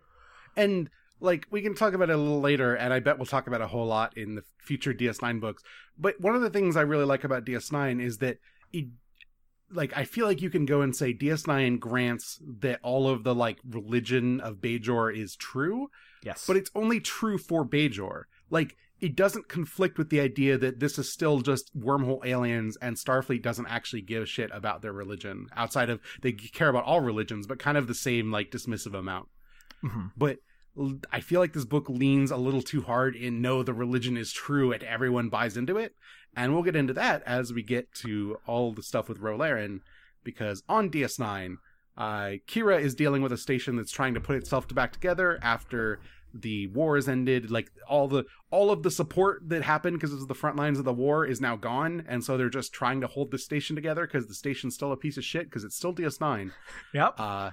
and like we can talk about it a little later, and I bet we'll talk about a whole lot in the future DS9 books. But one of the things I really like about DS9 is that it like I feel like you can go and say DS9 grants that all of the like religion of Bajor is true, Yes, but it's only true for Bajor. Like it doesn't conflict with the idea that this is still just wormhole aliens and Starfleet doesn't actually give a shit about their religion outside of they care about all religions, but kind of the same like dismissive amount. Mhm. But I feel like this book leans a little too hard in no, the religion is true and everyone buys into it. And we'll get into that as we get to all the stuff with Ro Laren, because on DS9, uh, Kira is dealing with a station that's trying to put itself to back together after the war has ended. Like all the all of the support that happened because of the front lines of the war is now gone, and so they're just trying to hold the station together because the station's still a piece of shit because it's still DS9. yep. Uh,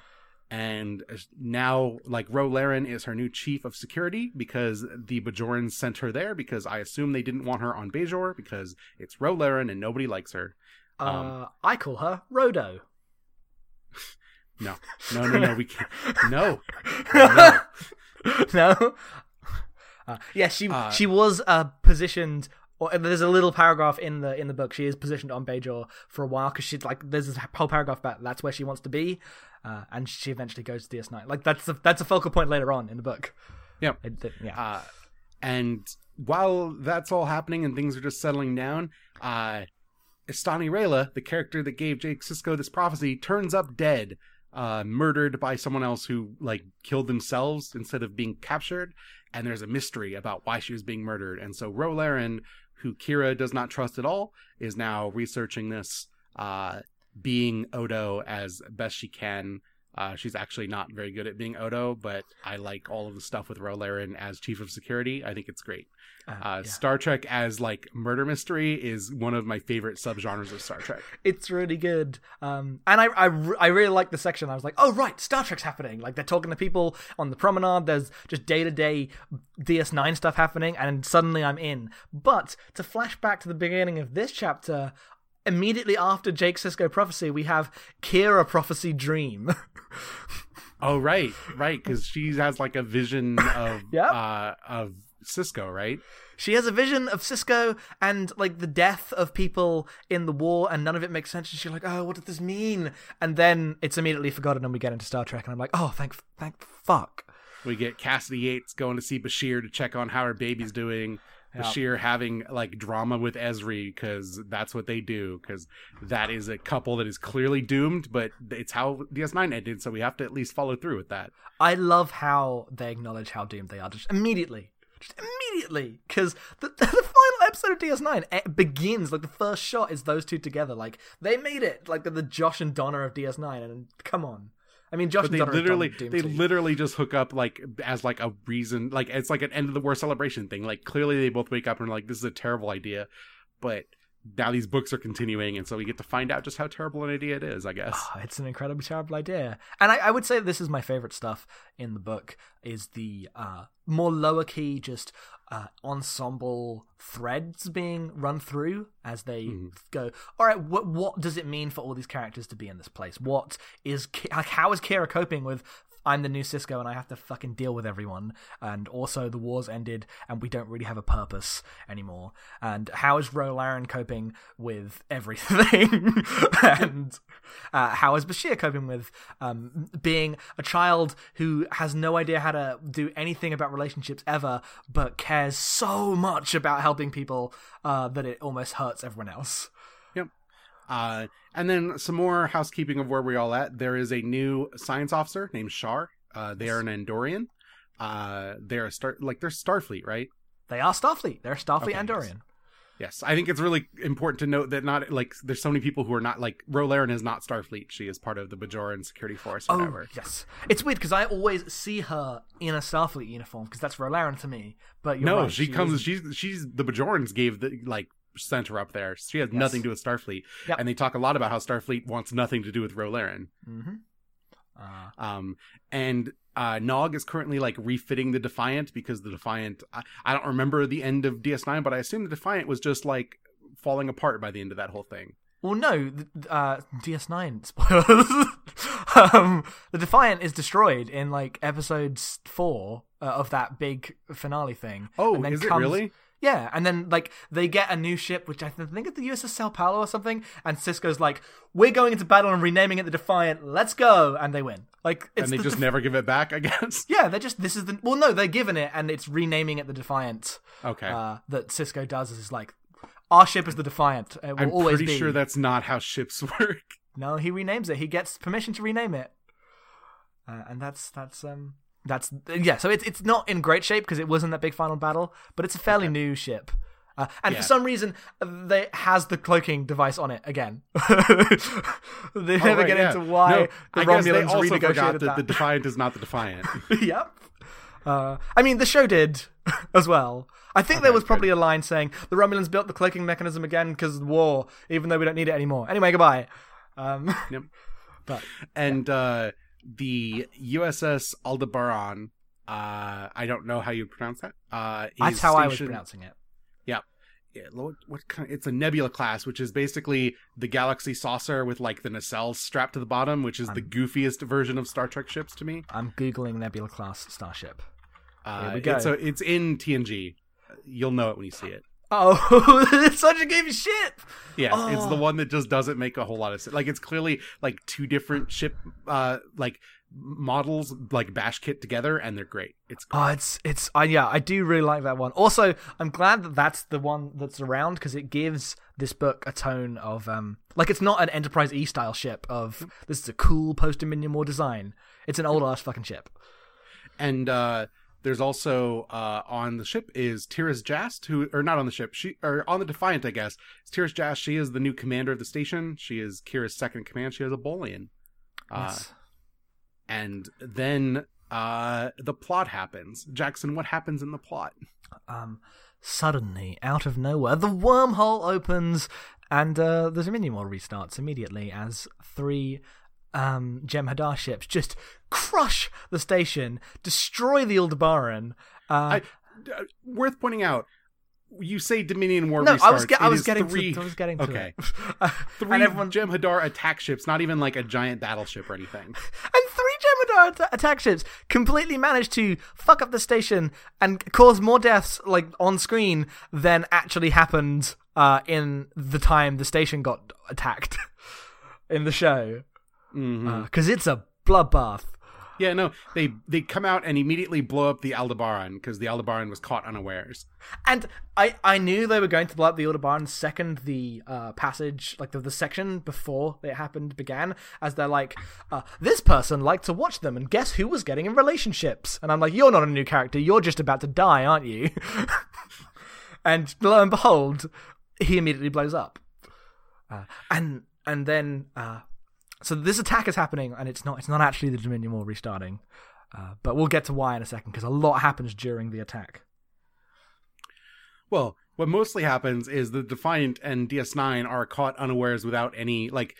and now, like, Ro Laren is her new chief of security because the Bajorans sent her there because I assume they didn't want her on Bajor because it's Ro Laren and nobody likes her. um, uh, I call her Rodo. No, no, no, no, we [laughs] can't. No, no. [laughs] no. Uh, yeah, she Uh, she was uh, positioned or there's a little paragraph in the in the book. She is positioned on Bajor for a while because she's like there's this whole paragraph about that's where she wants to be, uh, and she eventually goes to DS9. Like that's a, that's a focal point later on in the book. Yeah. It- it- yeah. Uh, and while that's all happening and things are just settling down, uh, Istani Reyla, the character that gave Jake Sisko this prophecy, turns up dead, uh, murdered by someone else who like killed themselves instead of being captured. And there's a mystery about why she was being murdered. And so Ro Laren, who Kira does not trust at all, is now researching this, uh, being Odo as best she can. Uh, she's actually not very good at being Odo, but I like all of the stuff with Ro Laren as chief of security. I think it's great. Uh, yeah. Star Trek as like murder mystery is one of my favorite subgenres of Star Trek. it's really good. Um, and I, I, I really like the section. I was like, oh right, Star Trek's happening. Like they're talking to people on the promenade. There's just day to day DS9 stuff happening, and suddenly I'm in. But to flash back to the beginning of this chapter, immediately after Jake Sisko prophecy, we have Kira prophecy dream. [laughs] Oh right, right, because she has like a vision of [laughs] Yep. uh, of Sisko, right? She has a vision of Sisko and like the death of people in the war, and none of it makes sense. And she's like, "Oh, what does this mean?" And then it's immediately forgotten, and we get into Star Trek, and I'm like, "Oh, thank, thank fuck." We get Cassidy Yates going to see Bashir to check on how her baby's doing. Bashir having like drama with Ezri because that's what they do. Because that is a couple that is clearly doomed, but it's how DS9 ended, so we have to at least follow through with that. I love how they acknowledge how doomed they are just immediately. Just immediately. Because the, [laughs] the final episode of DS9 it eh, begins, like the first shot is those two together. Like, they made it. Like, the, the Josh and Donna of DS9. And come on. I mean, Josh But they and literally, they Doom literally just hook up like as like a reason, like it's like an end of the war celebration thing. Like clearly they both wake up and are like, this is a terrible idea, but now these books are continuing, and so we get to find out just how terrible an idea it is. I guess. Oh, it's an incredibly terrible idea. And I, I would say this is my favorite stuff in the book is the uh, more lower key, just uh, ensemble threads being run through as they go. All right, what what does it mean for all these characters to be in this place? What is like? How is Kira coping with? I'm the new Sisko and I have to fucking deal with everyone. And also, the war's ended and we don't really have a purpose anymore. And how is Ro coping with everything? [laughs] and uh, how is Bashir coping with um, being a child who has no idea how to do anything about relationships ever, but cares so much about helping people uh, that it almost hurts everyone else? Uh, and then some more housekeeping of where we all at. There is a new science officer named Shar. Uh, they are an Andorian. Uh, they're a star like they're Starfleet, right? They are Starfleet. They're Starfleet Okay, Andorian. Yes, I think it's really important to note that not like there's so many people who are not like Ro Laren is not Starfleet. She is part of the Bajoran Security Force. Or Oh, whatever. yes. It's weird because I always see her in a Starfleet uniform because that's Ro Laren to me. But you're no, right, she, comes. isn't. She's she's the Bajorans gave the like sent her up there. She has nothing to do with Starfleet, Yep. and they talk a lot about how Starfleet wants nothing to do with Ro Laren. Uh, Um, and uh, Nog is currently like refitting the Defiant because the Defiant. I, I don't remember the end of DS9, but I assume the Defiant was just like falling apart by the end of that whole thing. well, no, uh, DS9 [laughs] spoilers. um, the Defiant is destroyed in like episode four uh, of that big finale thing. Oh, is it really? Yeah, and then like they get a new ship, which I think it's the USS Sao Paulo or something, and Sisko's like, "We're going into battle and renaming it the Defiant. Let's go!" And they win. Like, it's and they the just Def- never give it back, I guess. Yeah, they're just this is the well, no, they're given it, and it's renaming it the Defiant. Okay. Uh, that Sisko does is like, our ship is the Defiant. It will I'm always pretty be. sure that's not how ships [laughs] work. No, he renames it. He gets permission to rename it, uh, and that's that's um that's yeah. So it's it's not in great shape because it wasn't that big final battle, but it's a fairly new ship. Uh, and Yeah. for some reason, they has the cloaking device on it again. [laughs] they Oh, never right, get yeah. into why No, the I Romulans renegotiated that, that. the Defiant is not the Defiant. [laughs] yep. Uh, I mean, the show did [laughs] as well. I think there was probably a line saying the Romulans built the cloaking mechanism again because war, even though we don't need it anymore. Anyway, goodbye. Um, Yep. but and uh, the USS Aldebaran. Uh, I don't know how you pronounce that. Uh, that's how I was pronouncing it. Yeah. Yeah, what, what kind? It's a nebula class, which is basically the galaxy saucer with like the nacelles strapped to the bottom, which is the goofiest version of Star Trek ships to me. I'm googling Nebula class starship. Uh, Here we go. It's a, it's in TNG. You'll know it when you see it. Oh, [laughs] it's such a good ship. Yes, it's the Oh. one that just doesn't make a whole lot of sense. Like it's clearly like two different ship uh like models like bash kit together and they're great. It's great. Oh, it's it's uh, yeah, I do really like that one. Also, I'm glad that that's the one that's around because it gives this book a tone of um like it's not an Enterprise E style ship of this is a cool post Dominion War design. It's an old ass fucking ship. and uh there's also uh on the ship is Tiris Jast, who or not on the ship, she or on the Defiant, I guess. It's Tiris Jast, she is the new commander of the station. She is Kira's second command. She has a Bolian. Uh, Yes. and then uh the plot happens. Jackson, what happens in the plot? um, suddenly, out of nowhere, the wormhole opens and uh, the Dominion War restarts immediately as three um, Jem'Hadar ships just crush the station, destroy the Aldebaran. Uh, I, uh, worth pointing out, you say Dominion War no, restarts. I was, ge- I was getting three, to, I was getting to okay. it. Uh, [laughs] Three and everyone, Jem'Hadar attack ships, not even like a giant battleship or anything. [laughs] and three Jem'Hadar at- attack ships completely managed to fuck up the station and cause more deaths like on screen than actually happened uh, in the time the station got attacked [laughs] in the show Because it's a bloodbath. Yeah, no, they they come out and immediately blow up the Aldebaran because the Aldebaran was caught unawares. And I, I knew they were going to blow up the Aldebaran second the uh, passage, like the, the section before it happened began, as they're like, uh, this person liked to watch them, and guess who was getting in relationships? And I'm like, you're not a new character, you're just about to die, aren't you? [laughs] and lo and behold, he immediately blows up. Uh, and and then uh, so this attack is happening, and it's not it's not actually the Dominion War restarting. Uh, but we'll get to why in a second because a lot happens during the attack. Well, what mostly happens is the Defiant and DS9 are caught unawares without any like.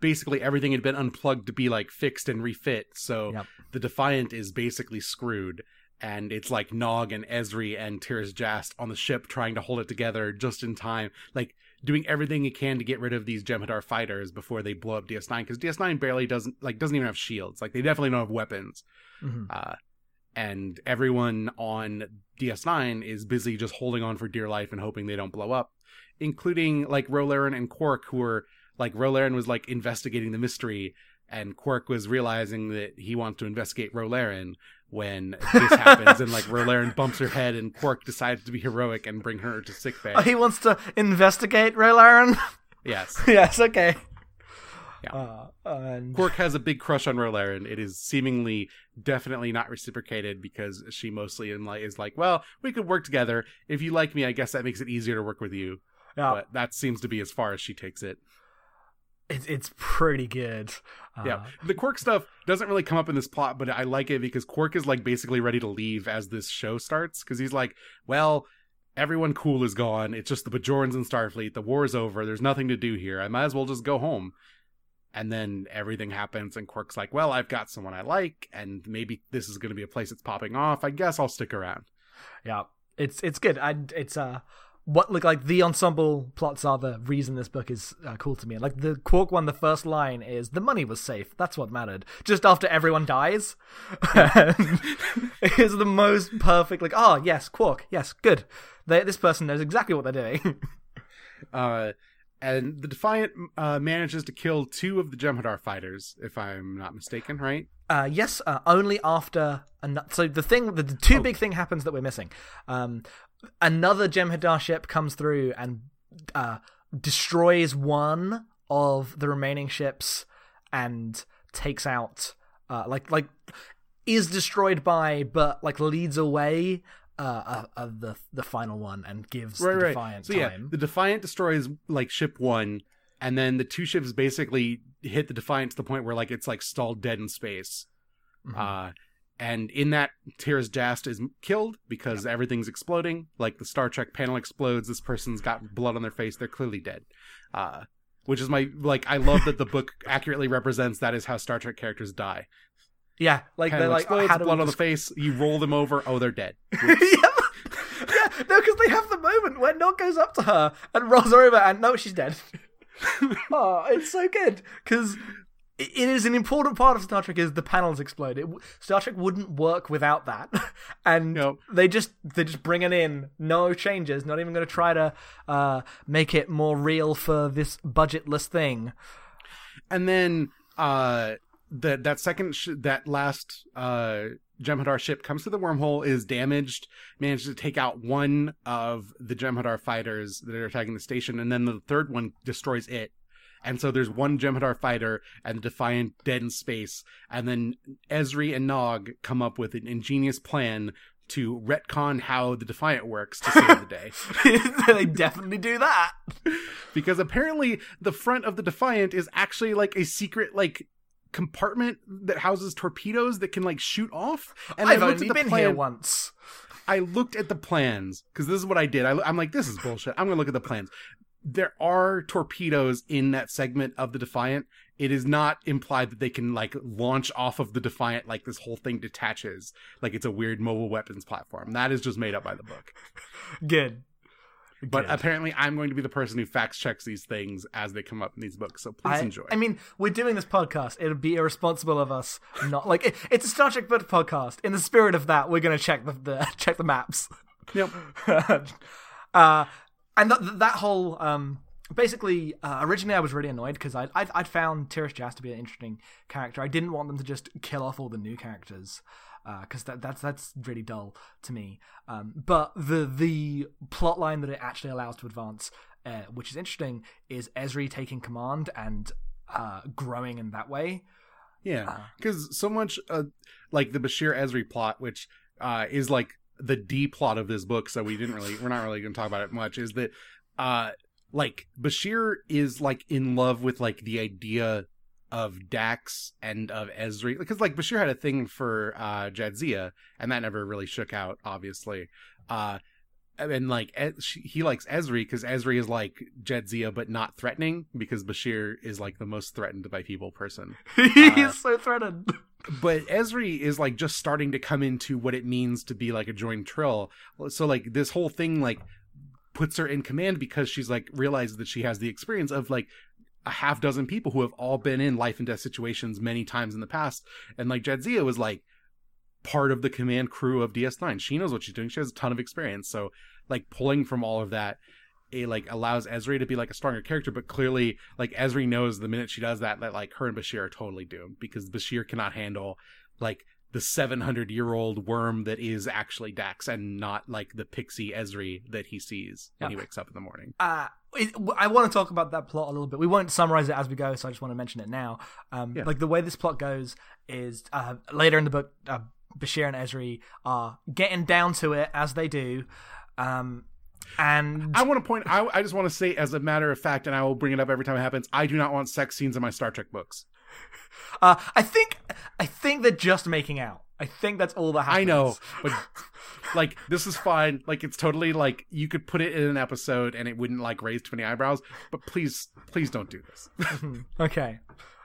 Basically, everything had been unplugged to be like fixed and refit. So Yep. the Defiant is basically screwed, and it's like Nog and Ezri and Tiris Jast on the ship trying to hold it together just in time, like doing everything it can to get rid of these Jem'Hadar fighters before they blow up DS9 because DS9 barely doesn't like doesn't even have shields. Like they definitely don't have weapons. Mhm. uh, and everyone on DS9 is busy just holding on for dear life and hoping they don't blow up, including like Ro Laren and Quark, who were like Ro Laren was like investigating the mystery, and Quark was realizing that he wants to investigate Ro Laren when this happens, and like Ro Laren bumps her head, and Quark decides to be heroic and bring her to sickbay. Oh, he wants to investigate Raylaran? yes, [laughs] yes, okay. Yeah. Uh, and Quark has a big crush on Ro Laren. It is seemingly definitely not reciprocated because she mostly in like is like, well, we could work together. If you like me, I guess that makes it easier to work with you. yeah, But that seems to be as far as she takes it. it's it's pretty good. Uh, yeah, the Quark stuff doesn't really come up in this plot, but I like it because Quark is like basically ready to leave as this show starts because he's like, well. Everyone cool is gone. It's just the Bajorans and Starfleet. The war is over. There's nothing to do here. I might as well just go home. And then everything happens, and Quark's like, "Well, I've got someone I like, and maybe this is going to be a place that's popping off. I guess I'll stick around." yeah, it's it's good. It's uh, what look like the ensemble plots are the reason this book is uh, cool to me. Like the Quark one, the first line is the money was safe. That's what mattered. Just after everyone dies, is [laughs] the most perfect. Like, oh yes, Quark, yes, good. They, this person knows exactly what they're doing. [laughs] Uh, and the Defiant uh, manages to kill two of the Jem'Hadar fighters, if I'm not mistaken, right? Uh, yes, uh, only after. An- so the thing, the, the two Oh. big thing happens that we're missing. Um, another Jem'Hadar ship comes through and uh, destroys one of the remaining ships and takes out, uh, like, like is destroyed by, but like leads away. Uh, uh, uh, the the final one and gives right, the right. Defiant so yeah, the Defiant destroys like ship one, and then the two ships basically hit the Defiant to the point where like it's like stalled dead in space. Mhm. And in that, Tiris Jast is killed because everything's exploding. Like the Star Trek panel explodes. This person's got blood on their face. They're clearly dead. Uh, which is my like. I love that the book [laughs] accurately represents that is how Star Trek characters die. yeah, like they're Panel like, explodes, how blood on the face. You roll them over. Oh, they're dead. [laughs] yeah, yeah, no, because they have the moment where Nog goes up to her and rolls her over, and no, she's dead. [laughs] oh, it's so good because it is an important part of Star Trek is the panels explode. It, Star Trek wouldn't work without that, [laughs] and Nope. they just they just bring it in, no changes, not even going to try to uh, make it more real for this budgetless thing. and then uh that that second sh- that last uh Jem'Hadar ship comes to the wormhole is damaged manages to take out one of the Jem'Hadar fighters that are attacking the station and then the third one destroys it and so there's one Jem'Hadar fighter and the Defiant dead in space and then Ezri and Nog come up with an ingenious plan to retcon how the Defiant works to save the day [laughs] they definitely do that. [laughs] because apparently the front of the Defiant is actually like a secret like compartment that houses torpedoes that can like shoot off. And I've I looked only at the been plan. here once. I looked at the plans because this is what I did. I, I'm like, this is bullshit. I'm gonna look at the plans. There are torpedoes in that segment of the Defiant. It is not implied that they can like launch off of the Defiant like this whole thing detaches, like it's a weird mobile weapons platform. That is just made up by the book. [laughs] Good. But Good. apparently, I'm going to be the person who fact checks these things as they come up in these books. So please I, enjoy. I mean, we're doing this podcast. It would be irresponsible of us not like it, it's a Star Trek book podcast. In the spirit of that, we're going to check the, the [laughs] check the maps. Yep. [laughs] uh, and th- that whole um, basically uh, originally I was really annoyed because I I'd, I'd found Tiris Jast to be an interesting character. I didn't want them to just kill off all the new characters because that that's that's really dull to me. Um, but the the plot line that it actually allows to advance, uh, which is interesting, is Ezri taking command and uh, growing in that way. Yeah, because so much uh, like the Bashir Ezri plot, which uh, is like the D plot of this book, so we didn't really, we're not really going to talk about it much. Is that uh, like Bashir is like in love with like the idea of Dax and of Ezri, because like Bashir had a thing for uh, Jadzia, and that never really shook out, obviously. Uh, and like he likes Ezri because Ezri is like Jadzia, but not threatening because Bashir is like the most threatened by people person [laughs] He's so threatened. But Ezri is like just starting to come into what it means to be like a joined trill. So like this whole thing like puts her in command because she's like realizes that she has the experience of like a half dozen people who have all been in life and death situations many times in the past. And like Jadzia was like part of the command crew of DS9. She knows what she's doing. She has a ton of experience. So like pulling from all of that it like allows Ezri to be like a stronger character, but clearly like Ezri knows the minute she does that that like her and Bashir are totally doomed because Bashir cannot handle like the 700 year old worm that is actually Dax and not like the pixie Ezri that he sees when he wakes up in the morning. uh, it, I want to talk about that plot a little bit. We won't summarize it as we go, so I just want to mention it now. Um, Yeah. Like the way this plot goes is uh, later in the book, uh, Bashir and Ezri are getting down to it as they do, um, and I want to point. I, I just want to say, as a matter of fact, and I will bring it up every time it happens. I do not want sex scenes in my Star Trek books. uh, I think I think they're just making out. I think that's all that happens. I know, but like this is fine. Like it's totally like you could put it in an episode and it wouldn't like raise too many eyebrows. But please, please don't do this. okay.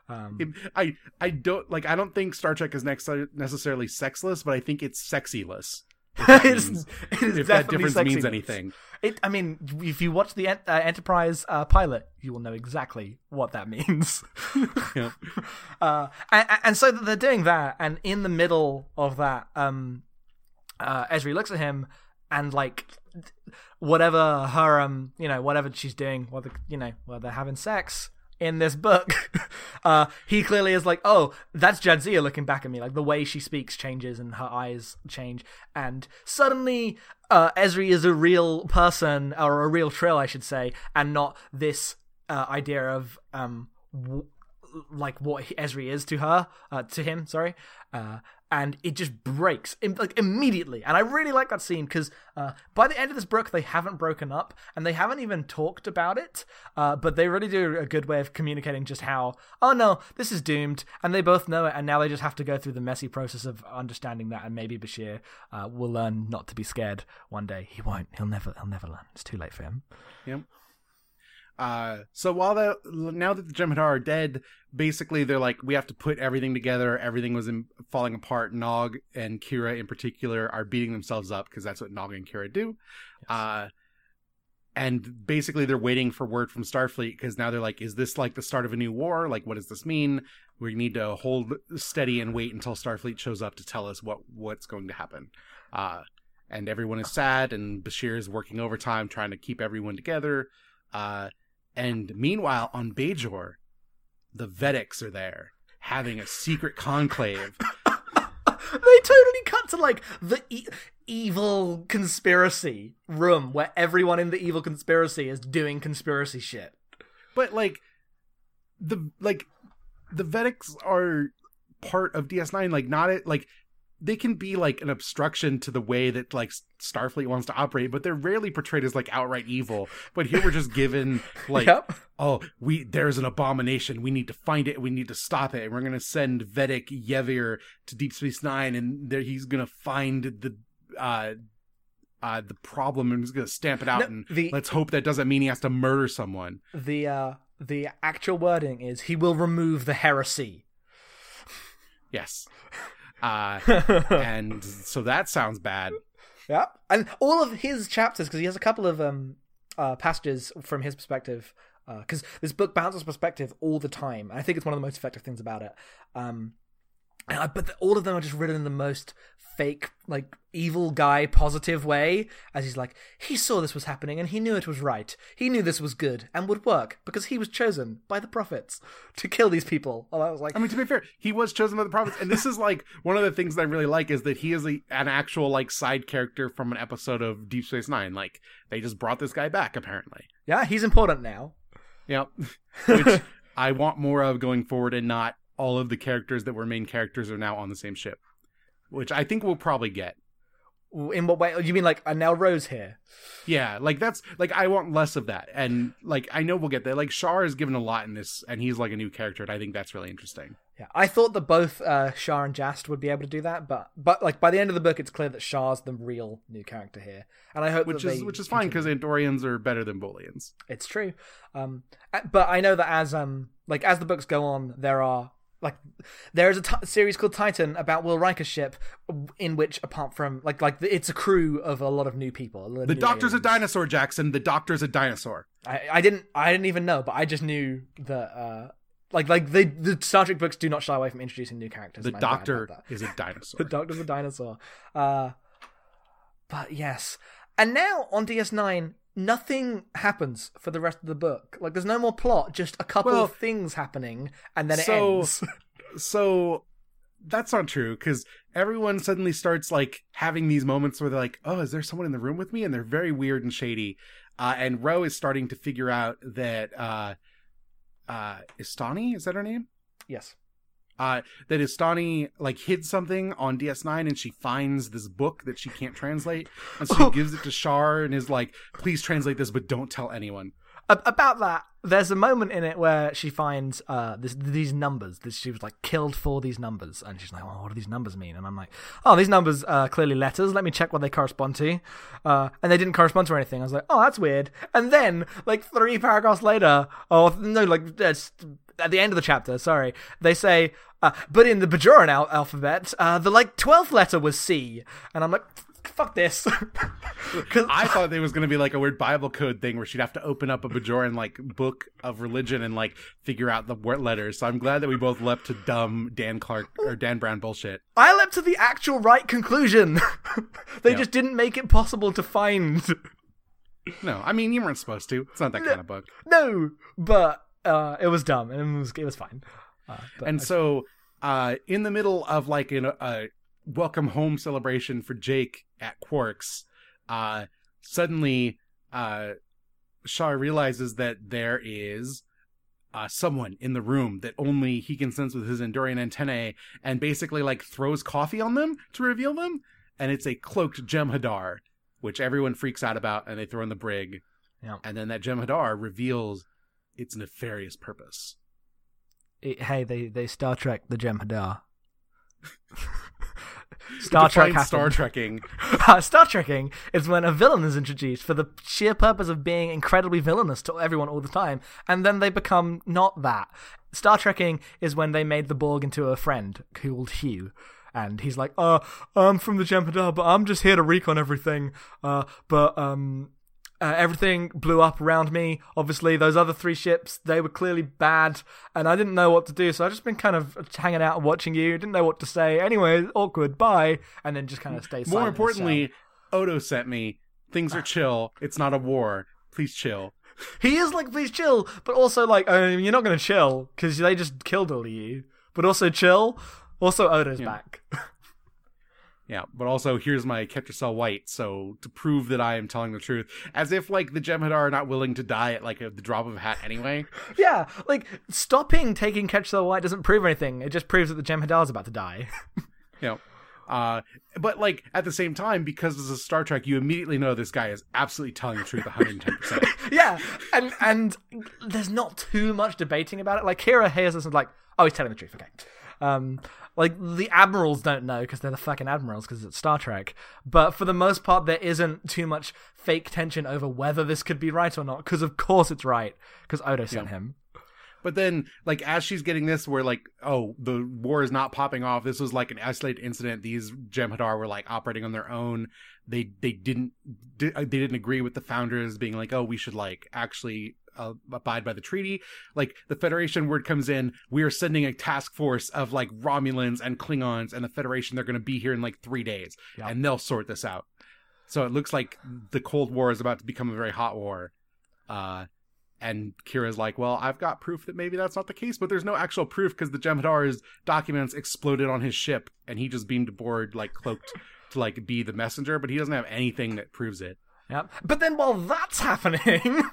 Um, It- I I don't like. I don't think Star Trek is next necessarily sexless, but I think it's sexyless. If that, [laughs] it's, means, it is if that difference means anything. It, I mean, if you watch the uh, Enterprise uh, pilot, you will know exactly what that [laughs] means. Yeah. [laughs] uh, and, and so they're doing that, and in the middle of that, um, uh, Ezri looks at him, and like whatever her, um, you know, whatever she's doing, whether you know, whether they're having sex in this book, [laughs] uh, he clearly is like, oh, that's Jadzia looking back at me. Like the way she speaks changes and her eyes change, and suddenly uh, Ezri is a real person or a real trill, I should say, and not this uh, idea of um, w- like what Ezri is to her, uh, to him. Sorry, uh, and it just breaks im- like immediately. And I really like that scene because uh, by the end of this book, they haven't broken up and they haven't even talked about it. Uh, but they really do a good way of communicating just how, oh no, this is doomed, and they both know it, and now they just have to go through the messy process of understanding that. And maybe Bashir uh, will learn not to be scared one day. He won't. He'll never. He'll never learn. It's too late for him. Yep. Uh, so while the now that the Jem'Hadar are dead, basically they're like we have to put everything together. Everything was in, falling apart. Nog and Kira in particular are beating themselves up because that's what Nog and Kira do. Uh, and basically they're waiting for word from Starfleet because now they're like, is this like the start of a new war? Like, what does this mean? we need to hold steady and wait until Starfleet shows up to tell us what what's going to happen. Uh, and everyone is sad, and Bashir is working overtime trying to keep everyone together. Uh, and meanwhile, on Bajor, the Vedeks are there having a secret conclave. [laughs] they totally cut to like the e- evil conspiracy room where everyone in the evil conspiracy is doing conspiracy shit. But like the like the Vedics are part of DS9 like not it like they can be like an obstruction to the way that like Starfleet wants to operate, but they're rarely portrayed as like outright evil. But here we're just given [laughs] like, Yep. oh, we there's an abomination. We need to find it. We need to stop it. And we're gonna send Vedek Yevir to Deep Space Nine, and there he's gonna find the uh uh the problem and he's gonna stamp it out. No, and the- let's hope that doesn't mean he has to murder someone. The uh the actual wording is he will remove the heresy. Yes. Uh, [laughs] and so that sounds bad. Yeah, and all of his chapters because he has a couple of um uh passages from his perspective because this book bounces perspective all the time. And I think it's one of the most effective things about it. Um, and I, but the, all of them are just written in the most fake, like evil guy, positive way. As he's like, he saw this was happening and he knew it was right. He knew this was good and would work because he was chosen by the prophets to kill these people. And I was like, I mean, to be fair, he was chosen by the prophets, and this is like [laughs] one of the things that I really like is that he is a, an actual like side character from an episode of Deep Space Nine. Like they just brought this guy back, apparently. yeah, he's important now. Yep. [laughs] Which I want more of going forward, and not all of the characters that were main characters are now on the same ship, which I think we'll probably get. In what way? You mean like Nell Rose here? Yeah, like that's like I want less of that, and like I know we'll get there. Like Shar is given a lot in this, and he's like a new character, and I think that's really interesting. Yeah, I thought that both uh, Shar and Jast would be able to do that, but but like by the end of the book, it's clear that Shar's the real new character here, and I hope Which that is which is fine because Andorians are better than Bolians. it's true. Um, but I know that as um like as the books go on, there are like there is a t- series called Titan about Will Riker's ship, in which apart from like like it's a crew of a lot of new people. lot of The new doctor's a dinosaur, Jackson. The doctor's a dinosaur. I, I didn't I didn't even know, but I just knew that uh like like they the Star Trek books do not shy away from introducing new characters. The and I'm glad doctor is a [laughs] dinosaur. the doctor's a dinosaur. Uh, but yes, and now on DS9, nothing happens for the rest of the book. Like there's no more plot, just a couple Well, of things happening, and then it so- ends. [laughs] so that's not true because everyone suddenly starts like having these moments where they're like, "Oh, is there someone in the room with me?" And they're very weird and shady. Uh, and Ro is starting to figure out that uh, uh, Istani is that her name? yes. Uh, that Istani like hid something on DS9 and she finds this book that she can't translate and so she gives it to Shar and is like, please translate this, but don't tell anyone. About that, there's a moment in it where she finds uh this, these numbers. This she was like killed for these numbers, and she's like, "Oh, what do these numbers mean?" And I'm like, "Oh, these numbers are clearly letters. Let me check what they correspond to." Uh, and they didn't correspond to anything. I was like, "Oh, that's weird." And then, like three paragraphs later, or no, like it's at the end of the chapter. Sorry, they say, uh, "But in the Bajoran al- alphabet, uh, the like twelfth letter was C," and I'm like. Fuck this. [laughs] I thought there was going to be like a weird Bible code thing where she'd have to open up a Bajoran like book of religion and like figure out the word letters. So I'm glad that we both leapt to dumb Dan Clark or Dan Brown bullshit. I leapt to the actual right conclusion. [laughs] they Yeah. just didn't make it possible to find. No, I mean you weren't supposed to. It's not that kind of book. no, but uh, it was dumb and it was it was fine. Uh, And I- so, uh, in the middle of like an, a welcome home celebration for Jake at Quarks, uh, suddenly, uh, Shar realizes that there is uh, someone in the room that only he can sense with his Andorian antennae, and basically like throws coffee on them to reveal them, and it's a cloaked Jem'Hadar, which everyone freaks out about, and they throw in the brig, Yeah. and then that Jem'Hadar reveals its nefarious purpose. it- hey, they they Star Trek the Jem'Hadar. [laughs] Star Trek Define Star. Trekking. [laughs] Uh, Star Trekking is when a villain is introduced for the sheer purpose of being incredibly villainous to everyone all the time, and then they become not that. Star Trekking is when they made the Borg into a friend called Hugh. And he's like, uh, I'm from the Jem'Hadar, but I'm just here to recon everything. Uh, but, um, uh, everything blew up around me. Obviously, those other three ships, they were clearly bad, and I didn't know what to do. So I've just been kind of hanging out and watching you. Didn't know what to say. Anyway, awkward. Bye. And then just kind of stay silent. More importantly, Odo sent me. Things are [sighs] chill. It's not a war. Please chill. he is like, please chill, but also like, mean, you're not going to chill because they just killed all of you. But also chill. Also, Odo's back. [laughs] Yeah, but also here's my Ketracel White, so to prove that I am telling the truth, as if like the Jem'Hadar are not willing to die at like a, the drop of a hat anyway. [laughs] yeah, like stopping taking the White doesn't prove anything. It just proves that the Jem'Hadar is about to die. [laughs] you know, uh, but like at the same time, because this is Star Trek, you immediately know this guy is absolutely telling the truth 110. percent [laughs] yeah, and and there's not too much debating about it. Like Kira hears this and like, oh, he's telling the truth. Okay. Um, like the admirals don't know because they're the fucking admirals because it's Star Trek. But for the most part, there isn't too much fake tension over whether this could be right or not. Because of course it's right because Odo sent him. But then, like, as she's getting this, where like, oh, the war is not popping off. This was like an isolated incident. These Jem'Hadar were like operating on their own. They they didn't di- they didn't agree with the founders being like, oh, we should like actually uh, abide by the treaty. Like the Federation word comes in, we are sending a task force of like Romulans and Klingons and the Federation. They're going to be here in like three days, Yeah. and they'll sort this out. So it looks like the Cold War is about to become a very hot war. Uh, and Kira's like, well, I've got proof that maybe that's not the case, but there's no actual proof because the Jem'Hadar's documents exploded on his ship, and he just beamed aboard, like cloaked to like be the messenger, but he doesn't have anything that proves it. Yep. But then while that's [laughs] happening,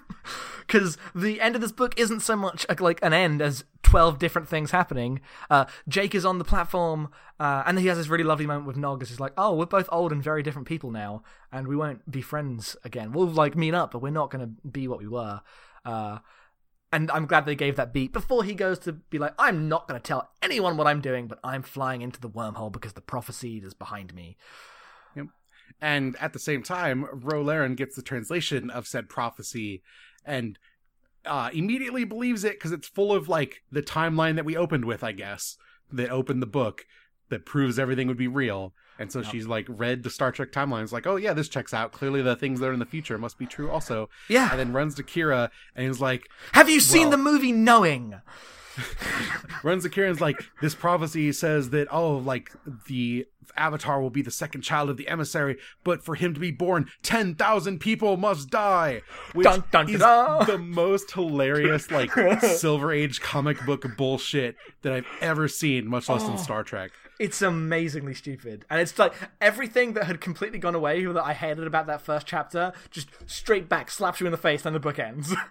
because the end of this book isn't so much a, like an end as 12 different things happening, uh, Jake is on the platform uh, and he has this really lovely moment with Nog as he's like, oh, we're both old and very different people now and we won't be friends again. We'll like meet up, but we're not going to be what we were. Uh, and I'm glad they gave that beat before he goes to be like, I'm not going to tell anyone what I'm doing, but I'm flying into the wormhole because the prophecy is behind me. And at the same time, Ro Laren gets the translation of said prophecy and uh, immediately believes it because it's full of like the timeline that we opened with, I guess, that opened the book that proves everything would be real. And so she's like read the Star Trek timelines, like, oh yeah, this checks out. Clearly, the things that are in the future must be true also. Yeah. And then runs to Kira and is like, Have you seen Well- the movie Knowing? [laughs] runs to Kira and is like, this prophecy says that oh, like the Avatar will be the second child of the emissary, but for him to be born, ten thousand people must die. Which Dun, dun, is the most hilarious like [laughs] Silver Age comic book bullshit that I've ever seen, much less Oh. in Star Trek. It's amazingly stupid. And it's like everything that had completely gone away that I hated about that first chapter just straight back slaps you in the face and the book ends. [laughs]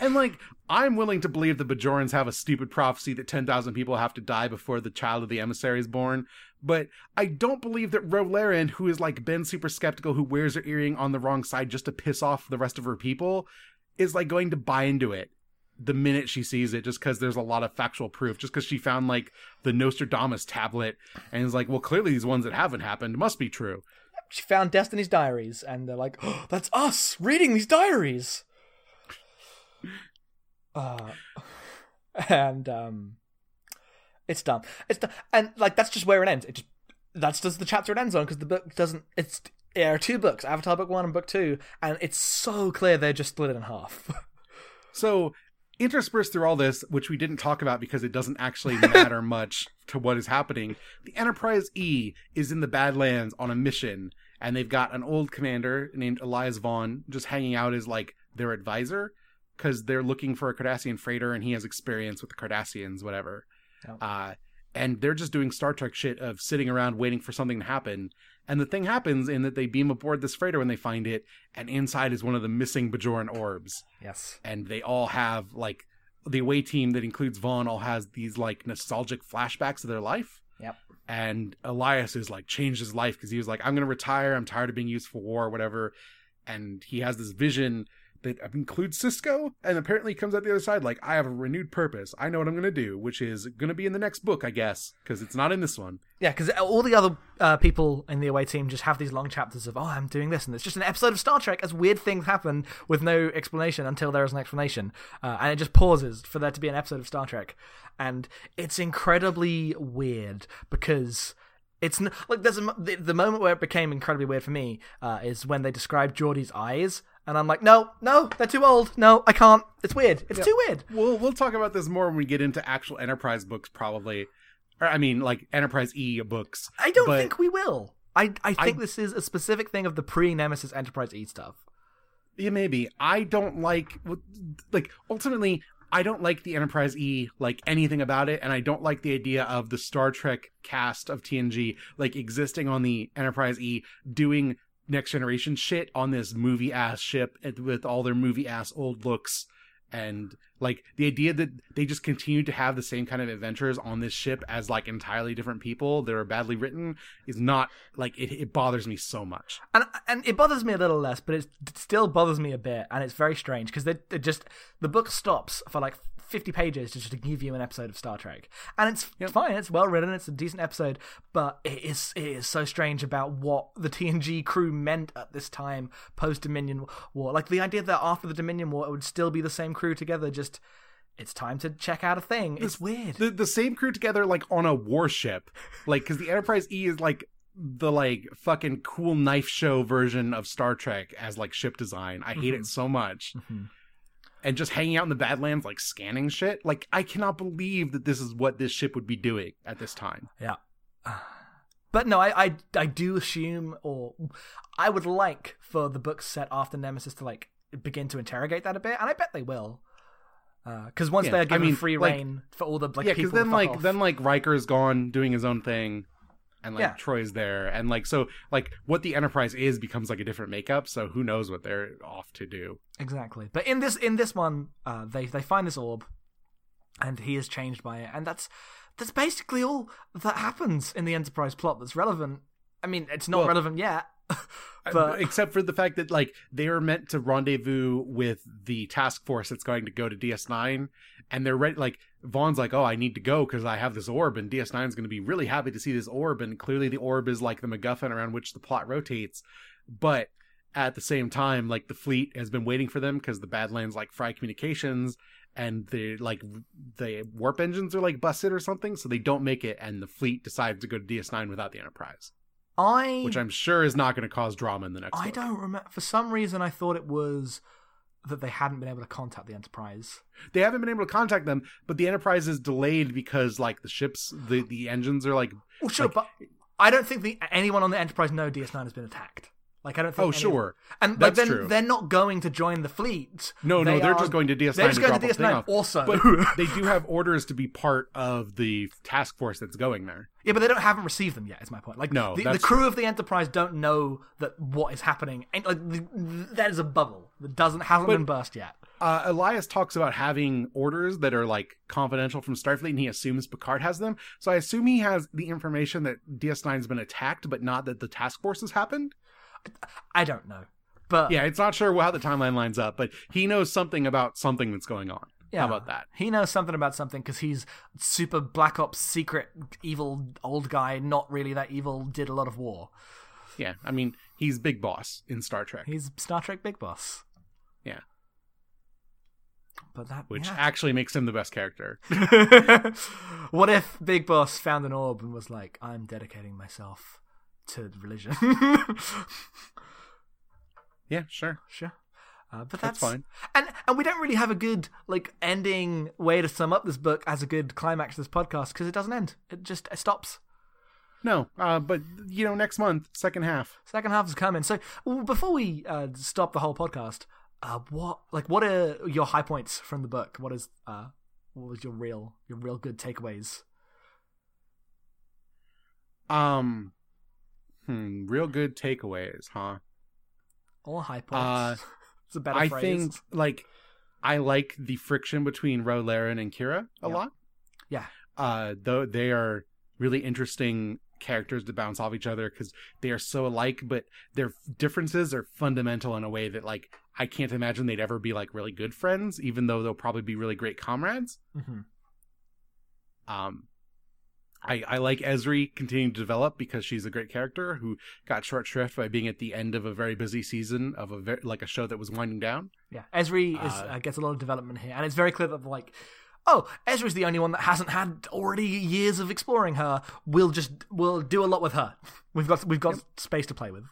And like, I'm willing to believe the Bajorans have a stupid prophecy that 10,000 people have to die before the child of the emissary is born. But I don't believe that Ro Laren, who is like been super skeptical, who wears her earring on the wrong side just to piss off the rest of her people, is like going to buy into it the minute she sees it, just because there's a lot of factual proof. Just because she found like the Nostradamus tablet and is like, well, clearly these ones that haven't happened must be true. she found Destiny's diaries and they're like, oh, that's us reading these diaries. Uh, and um, it's done. It's done. And like that's just where it ends. It just that's just the chapter it ends on because the book doesn't. It's there are two books, Avatar book one and book two, and it's so clear they're just split it in half. [laughs] So, interspersed through all this, which we didn't talk about because it doesn't actually [laughs] matter much to what is happening, the Enterprise E is in the Badlands on a mission, and they've got an old commander named Elias Vaughn just hanging out as like their advisor because they're looking for a Cardassian freighter, and he has experience with the Cardassians, whatever. Uh, and they're just doing Star Trek shit of sitting around waiting for something to happen. And the thing happens in that they beam aboard this freighter when they find it, and inside is one of the missing Bajoran orbs yes. and they all have like the away team that includes Vaughn all has these like nostalgic flashbacks of their life. Yep. And Elias is like changed his life because he was like, I'm gonna retire. I'm tired of being used for war, or whatever. And he has this vision that includes Sisko, and apparently comes out the other side like, I have a renewed purpose. I know what I'm gonna do, which is gonna be in the next book, I guess, because it's not in this one. Yeah, because all the other uh, people in the away team just have these long chapters of, oh, I'm doing this, and it's just an episode of Star Trek as weird things happen with no explanation until there is an explanation. Uh, and it just pauses for there to be an episode of Star Trek. And it's incredibly weird because. It's like there's a the, the moment where it became incredibly weird for me uh, is when they described Geordi's eyes And I'm like, no, no, they're too old. No, I can't. It's weird. It's too weird. We'll we'll talk about this more when we get into actual Enterprise books, probably. Or I mean, like Enterprise E books. I don't but- think we will. I, I think I- this is a specific thing of the pre Nemesis Enterprise E stuff. Yeah, maybe. I don't like like ultimately I don't like the Enterprise E like anything about it and I don't like the idea of the Star Trek cast of TNG like existing on the Enterprise E doing next generation shit on this movie ass ship with all their movie ass old looks. And like the idea that they just continue to have the same kind of adventures on this ship as like entirely different people that are badly written is not like it, it bothers me so much. And and it bothers me a little less, but it still bothers me a bit, and it's very strange because they just the book stops for like fifty pages just to give you an episode of Star Trek, and it's fine, it's well written, it's a decent episode, but it is it is so strange about what the TNG crew meant at this time post Dominion War, like the idea that after the Dominion War it would still be the same crew together, just. It's time to check out a thing. It's weird. the the same crew together like on a warship. Like because the enterprise e is like the like fucking cool knife show version of star trek as like ship design. I hate it mm-hmm. so much mm-hmm. And just hanging out in the badlands like scanning shit like i cannot believe that this is what this ship would be doing at this time Yeah. [sighs] But no, I, I I do assume, or I would like for the books set after Nemesis to like begin to interrogate that a bit, and I bet they will. Uh, because once Yeah, they're I given mean, free like- reign for all the like yeah people, because then like off. then like Riker's gone doing his own thing and like Yeah. Troi's there and like so like what the Enterprise is becomes like a different makeup so who knows what they're off to do exactly. But in this in this one, uh, they they find this orb, and he is changed by it, and that's that's basically all that happens in the Enterprise plot that's relevant. I mean, it's not Well- relevant yet, [laughs] Uh, but except for the fact that like they are meant to rendezvous with the task force that's going to go to DS9 and they're ready like Vaughn's like oh I need to go because I have this orb and DS9 is going to be really happy to see this orb and clearly the orb is like the MacGuffin around which the plot rotates but at the same time like the fleet has been waiting for them because the Badlands like fry communications and the like the warp engines are like busted or something so they don't make it and the fleet decides to go to DS9 without the Enterprise I which I'm sure is not going to cause drama in the next I book. don't remember. For some reason, I thought it was that they hadn't been able to contact the Enterprise. they haven't been able to contact them but the enterprise is delayed because like the ships the the engines are like Well, sure, Like- but I don't think the anyone on the Enterprise know DS9 has been attacked. Like I don't think. oh sure and like, that's then true. they're not going to join the fleet. no no They they're are- just going to ds9 They're just going to DS9. Also, but [laughs] they do have orders to be part of the task force that's going there yeah, but they don't haven't received them yet. Is my point. Like No, the, the crew of the Enterprise don't know that what is happening. And like the, that is a bubble that doesn't hasn't been burst yet. uh, elias talks about having orders that are like confidential from starfleet and he assumes picard has them so i assume he has the information that ds9's been attacked but not that the task force has happened I don't know, but yeah it's not sure how the timeline lines up but he knows something about something that's going on Yeah. how about that He knows something about something because he's super Black Ops secret evil old guy, not really that evil, did a lot of war. yeah i mean he's big boss in star trek He's Star Trek Big Boss. But that which yeah. actually makes him the best character. [laughs] [laughs] what if Big Boss found an orb and was like, I'm dedicating myself to religion? [laughs] yeah, sure. sure. Uh, but That's that's, fine. And and we don't really have a good like ending way to sum up this book as a good climax to this podcast because it doesn't end. It just it stops. No, uh, but you know, next month, second half. Second half is coming. So before we uh, stop the whole podcast, uh, what like what are your high points from the book? What is uh, what was your real your real good takeaways? Um, hmm, real good takeaways, huh? All high Uh, points. [laughs] it's a better I phrase. think like I like the friction between Ro Laren and Kira a Yeah. lot. yeah, Uh, though they are really interesting characters to bounce off each other because they are so alike, but their differences are fundamental in a way that like I can't imagine they'd ever be like really good friends, even though they'll probably be really great comrades. hmm Um, I, I like Ezri continuing to develop because she's a great character who got short shrift by being at the end of a very busy season of a very, like a show that was winding down. yeah. Ezri is Uh, uh, gets a lot of development here, and it's very clear that like. Oh, Ezri's the only one that hasn't had already years of exploring her. We'll just we'll do a lot with her. We've got we've got space to play with.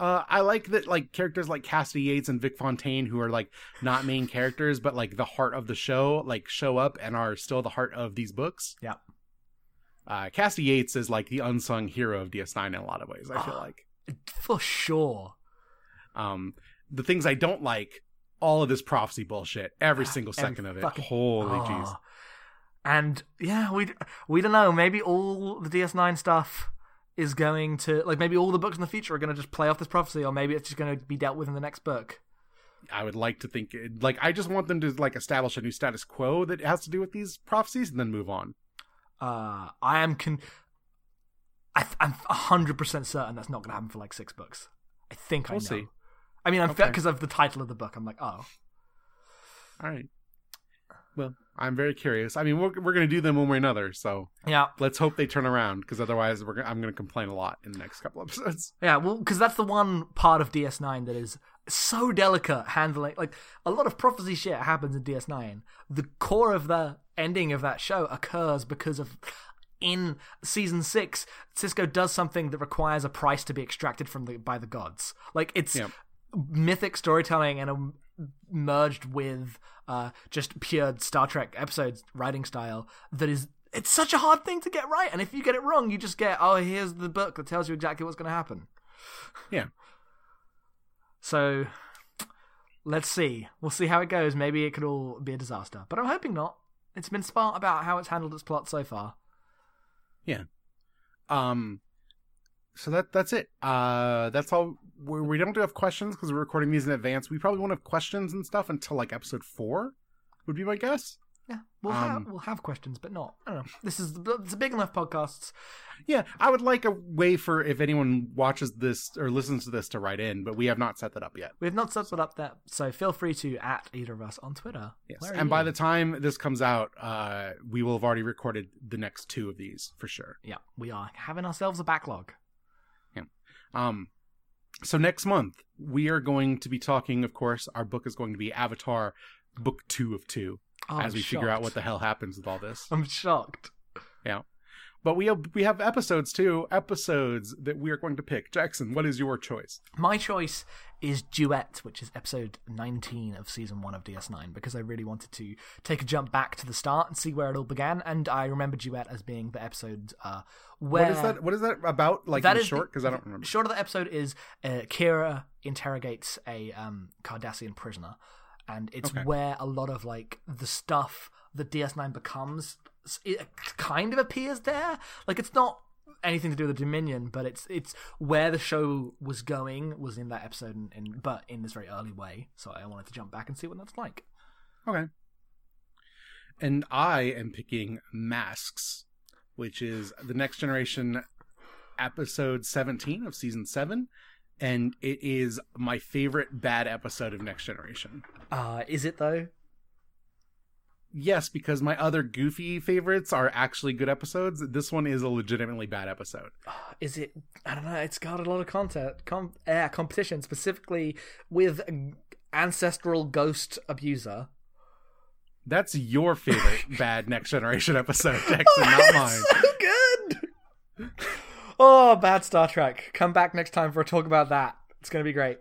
Uh, I like that like characters like Cassidy Yates and Vic Fontaine, who are like not main characters, but like the heart of the show, like show up and are still the heart of these books. Yeah. Uh, Cassidy Yates is like the unsung hero of DS9 in a lot of ways. I feel Ah. like. For sure. Um, the things I don't like, all of this prophecy bullshit, every single Every second of it. fucking- Holy Oh. jeez. And yeah, we we don't know. Maybe all the DS9 stuff is going to like maybe all the books in the future are going to just play off this prophecy, or maybe it's just going to be dealt with in the next book. I would like to think like I just want them to like establish a new status quo that has to do with these prophecies and then move on. Uh, I am con. I I'm hundred percent certain that's not going to happen for like six books. I think I We'll know. see. I mean, I'm Okay. because of the title of the book. I'm like, oh, All right. Well, I'm very curious. I mean, we're we're gonna do them one way or another, so yeah, let's hope they turn around because otherwise we're gonna, I'm gonna complain a lot in the next couple episodes. [laughs] Yeah, well, because that's the one part of DS9 that is so delicate handling. Like a lot of prophecy shit happens in DS9. The core of the ending of that show occurs because of in season six, Sisko does something that requires a price to be extracted from the by the gods. Like it's Yeah. Mythic storytelling and um, merged with uh, just pure Star Trek episodes writing style that is it's such a hard thing to get right. And if you get it wrong you just get oh here's the book that tells you exactly what's going to happen. [laughs] Yeah. so let's see. We'll see how it goes. Maybe it could all be a disaster. But i'm hoping not. It's been smart about how it's handled its plot so far. Yeah. Um, so that that's it. Uh, that's all. We, we don't have questions because we're recording these in advance. We probably won't have questions and stuff until like episode four, would be my guess. yeah we'll, Um, have, we'll have questions but not i don't know this is it's a big enough podcast Yeah, I would like a way for if anyone watches this or listens to this to write in, but we have not set that up yet. we have not set that up that so feel free to at either of us on twitter Yes, and by the time this comes out, uh, we will have already recorded the next two of these for sure. yeah we are having ourselves a backlog Um, so next month we are going to be talking. Of course, our book is going to be Avatar, book two of two, Oh, as I'm we figure out what the hell happens with all this. i'm shocked Yeah, but we have we have episodes too. Episodes that we are going to pick. Jackson, what is your choice? My choice is Duet, which is episode 19 of season 1 of DS9, because I really wanted to take a jump back to the start and see where it all began. And I remember Duet as being the episode uh, where. What is that? What is that about? Like That in short, because I don't remember. Short of the episode is uh, Kira interrogates a um, Cardassian prisoner, and it's Okay. where a lot of like the stuff that DS9 becomes it kind of appears there. Like it's not anything to do with the Dominion, but it's it's where the show was going was in that episode, and, and but in this very early way. So I wanted to jump back and see what that's like. Okay. And I am picking Masks, which is the next generation episode 17 of season 7 and it is my favorite bad episode of next generation. Uh, is it though? Yes, because my other goofy favorites are actually good episodes. This one is a legitimately bad episode. [sighs] is it i don't know it's got a lot of content com- uh, competition specifically with ancestral ghost abuser. That's your favorite [laughs] bad next generation episode, [laughs] Jackson, not mine. so good! Oh bad star trek. Come back next time for a talk about that. It's gonna be great.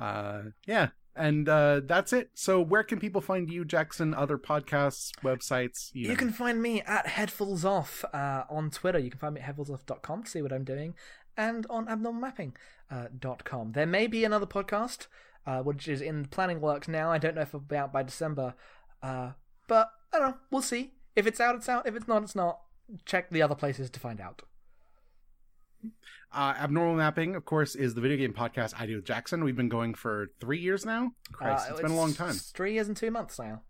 Uh, yeah, and uh, that's it. So, where can people find you, Jackson? Other podcasts, websites? you know. can find me at headfuls off uh, on twitter you can find me at headfulsoff.com to see what i'm doing and on abnormalmapping.com uh, dot com. there may be another podcast uh, which is in planning works now i don't know if it'll be out by december uh, but i don't know we'll see if it's out it's out if it's not it's not check the other places to find out Uh, Abnormal Mapping, of course, is the video game podcast I do with Jackson. We've been going for three years now. Christ, Uh, it's been a long time. three years and two months now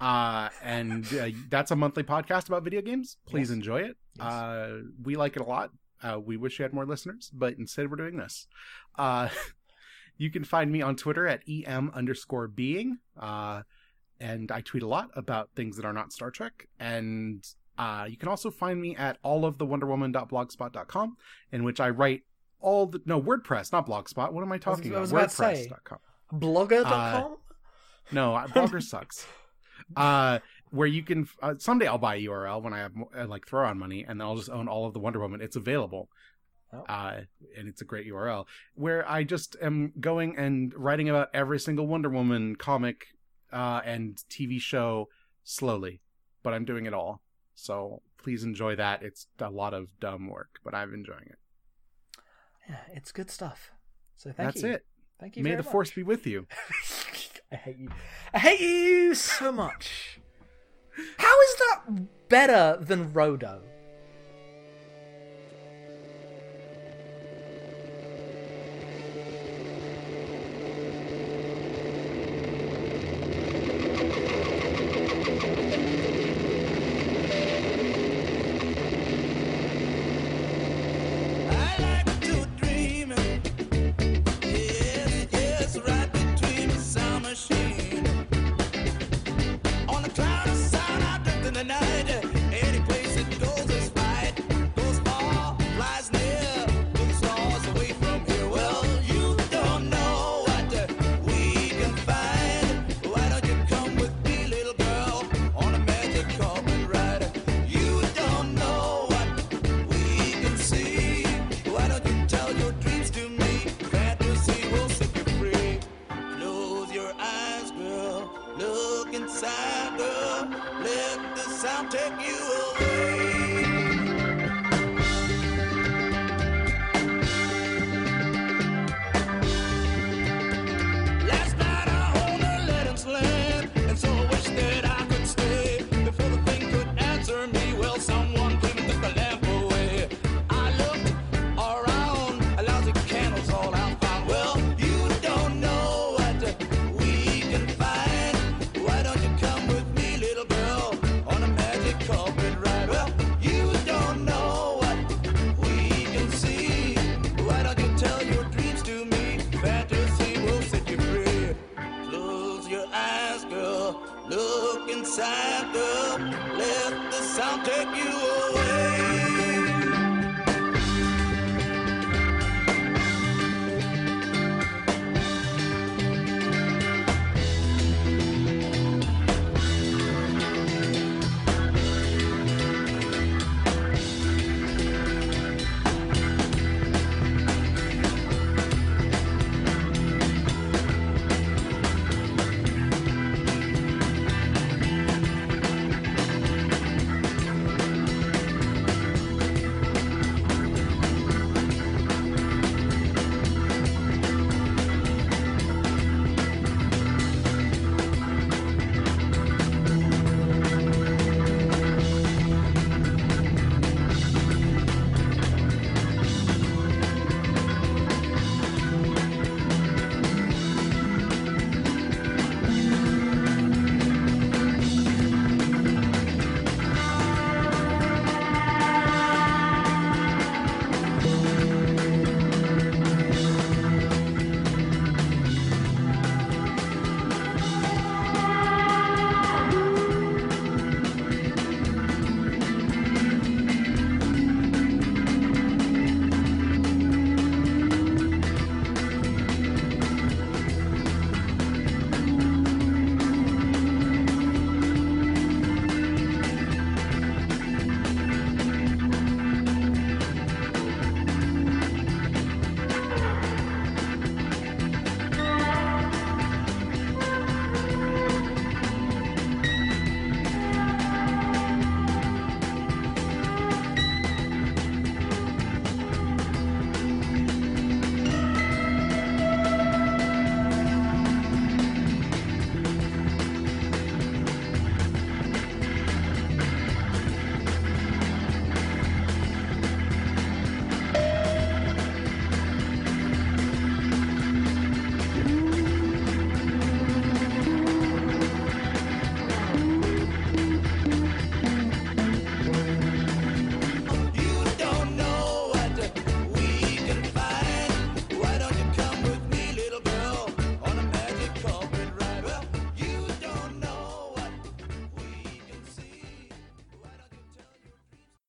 Uh, and uh, that's a monthly podcast about video games. Please Yes. enjoy it. Yes. Uh, we like it a lot. Uh, we wish you had more listeners, but instead we're doing this. Uh, [laughs] you can find me on Twitter at em underscore being. Uh, and I tweet a lot about things that are not Star Trek. And uh, you can also find me at all of the wonderwoman.blogspot.com, in which I write all the no WordPress, not Blogspot. What am I talking I was, about? I was? WordPress.com. Blogger.com. Uh, no, Blogger sucks. [laughs] Uh, where you can uh, someday I'll buy a URL when I have uh, like throw on money, and then I'll just own all of the Wonder Woman. It's available. Oh. Uh, and it's a great URL where I just am going and writing about every single Wonder Woman comic uh, and TV show slowly, but I'm doing it all. So please enjoy that. It's a lot of dumb work, but I'm enjoying it. Yeah, it's good stuff. So thank That's you. That's it. Thank you. May the much. force be with you. [laughs] I hate you. I hate you so much. How is that better than Rodo?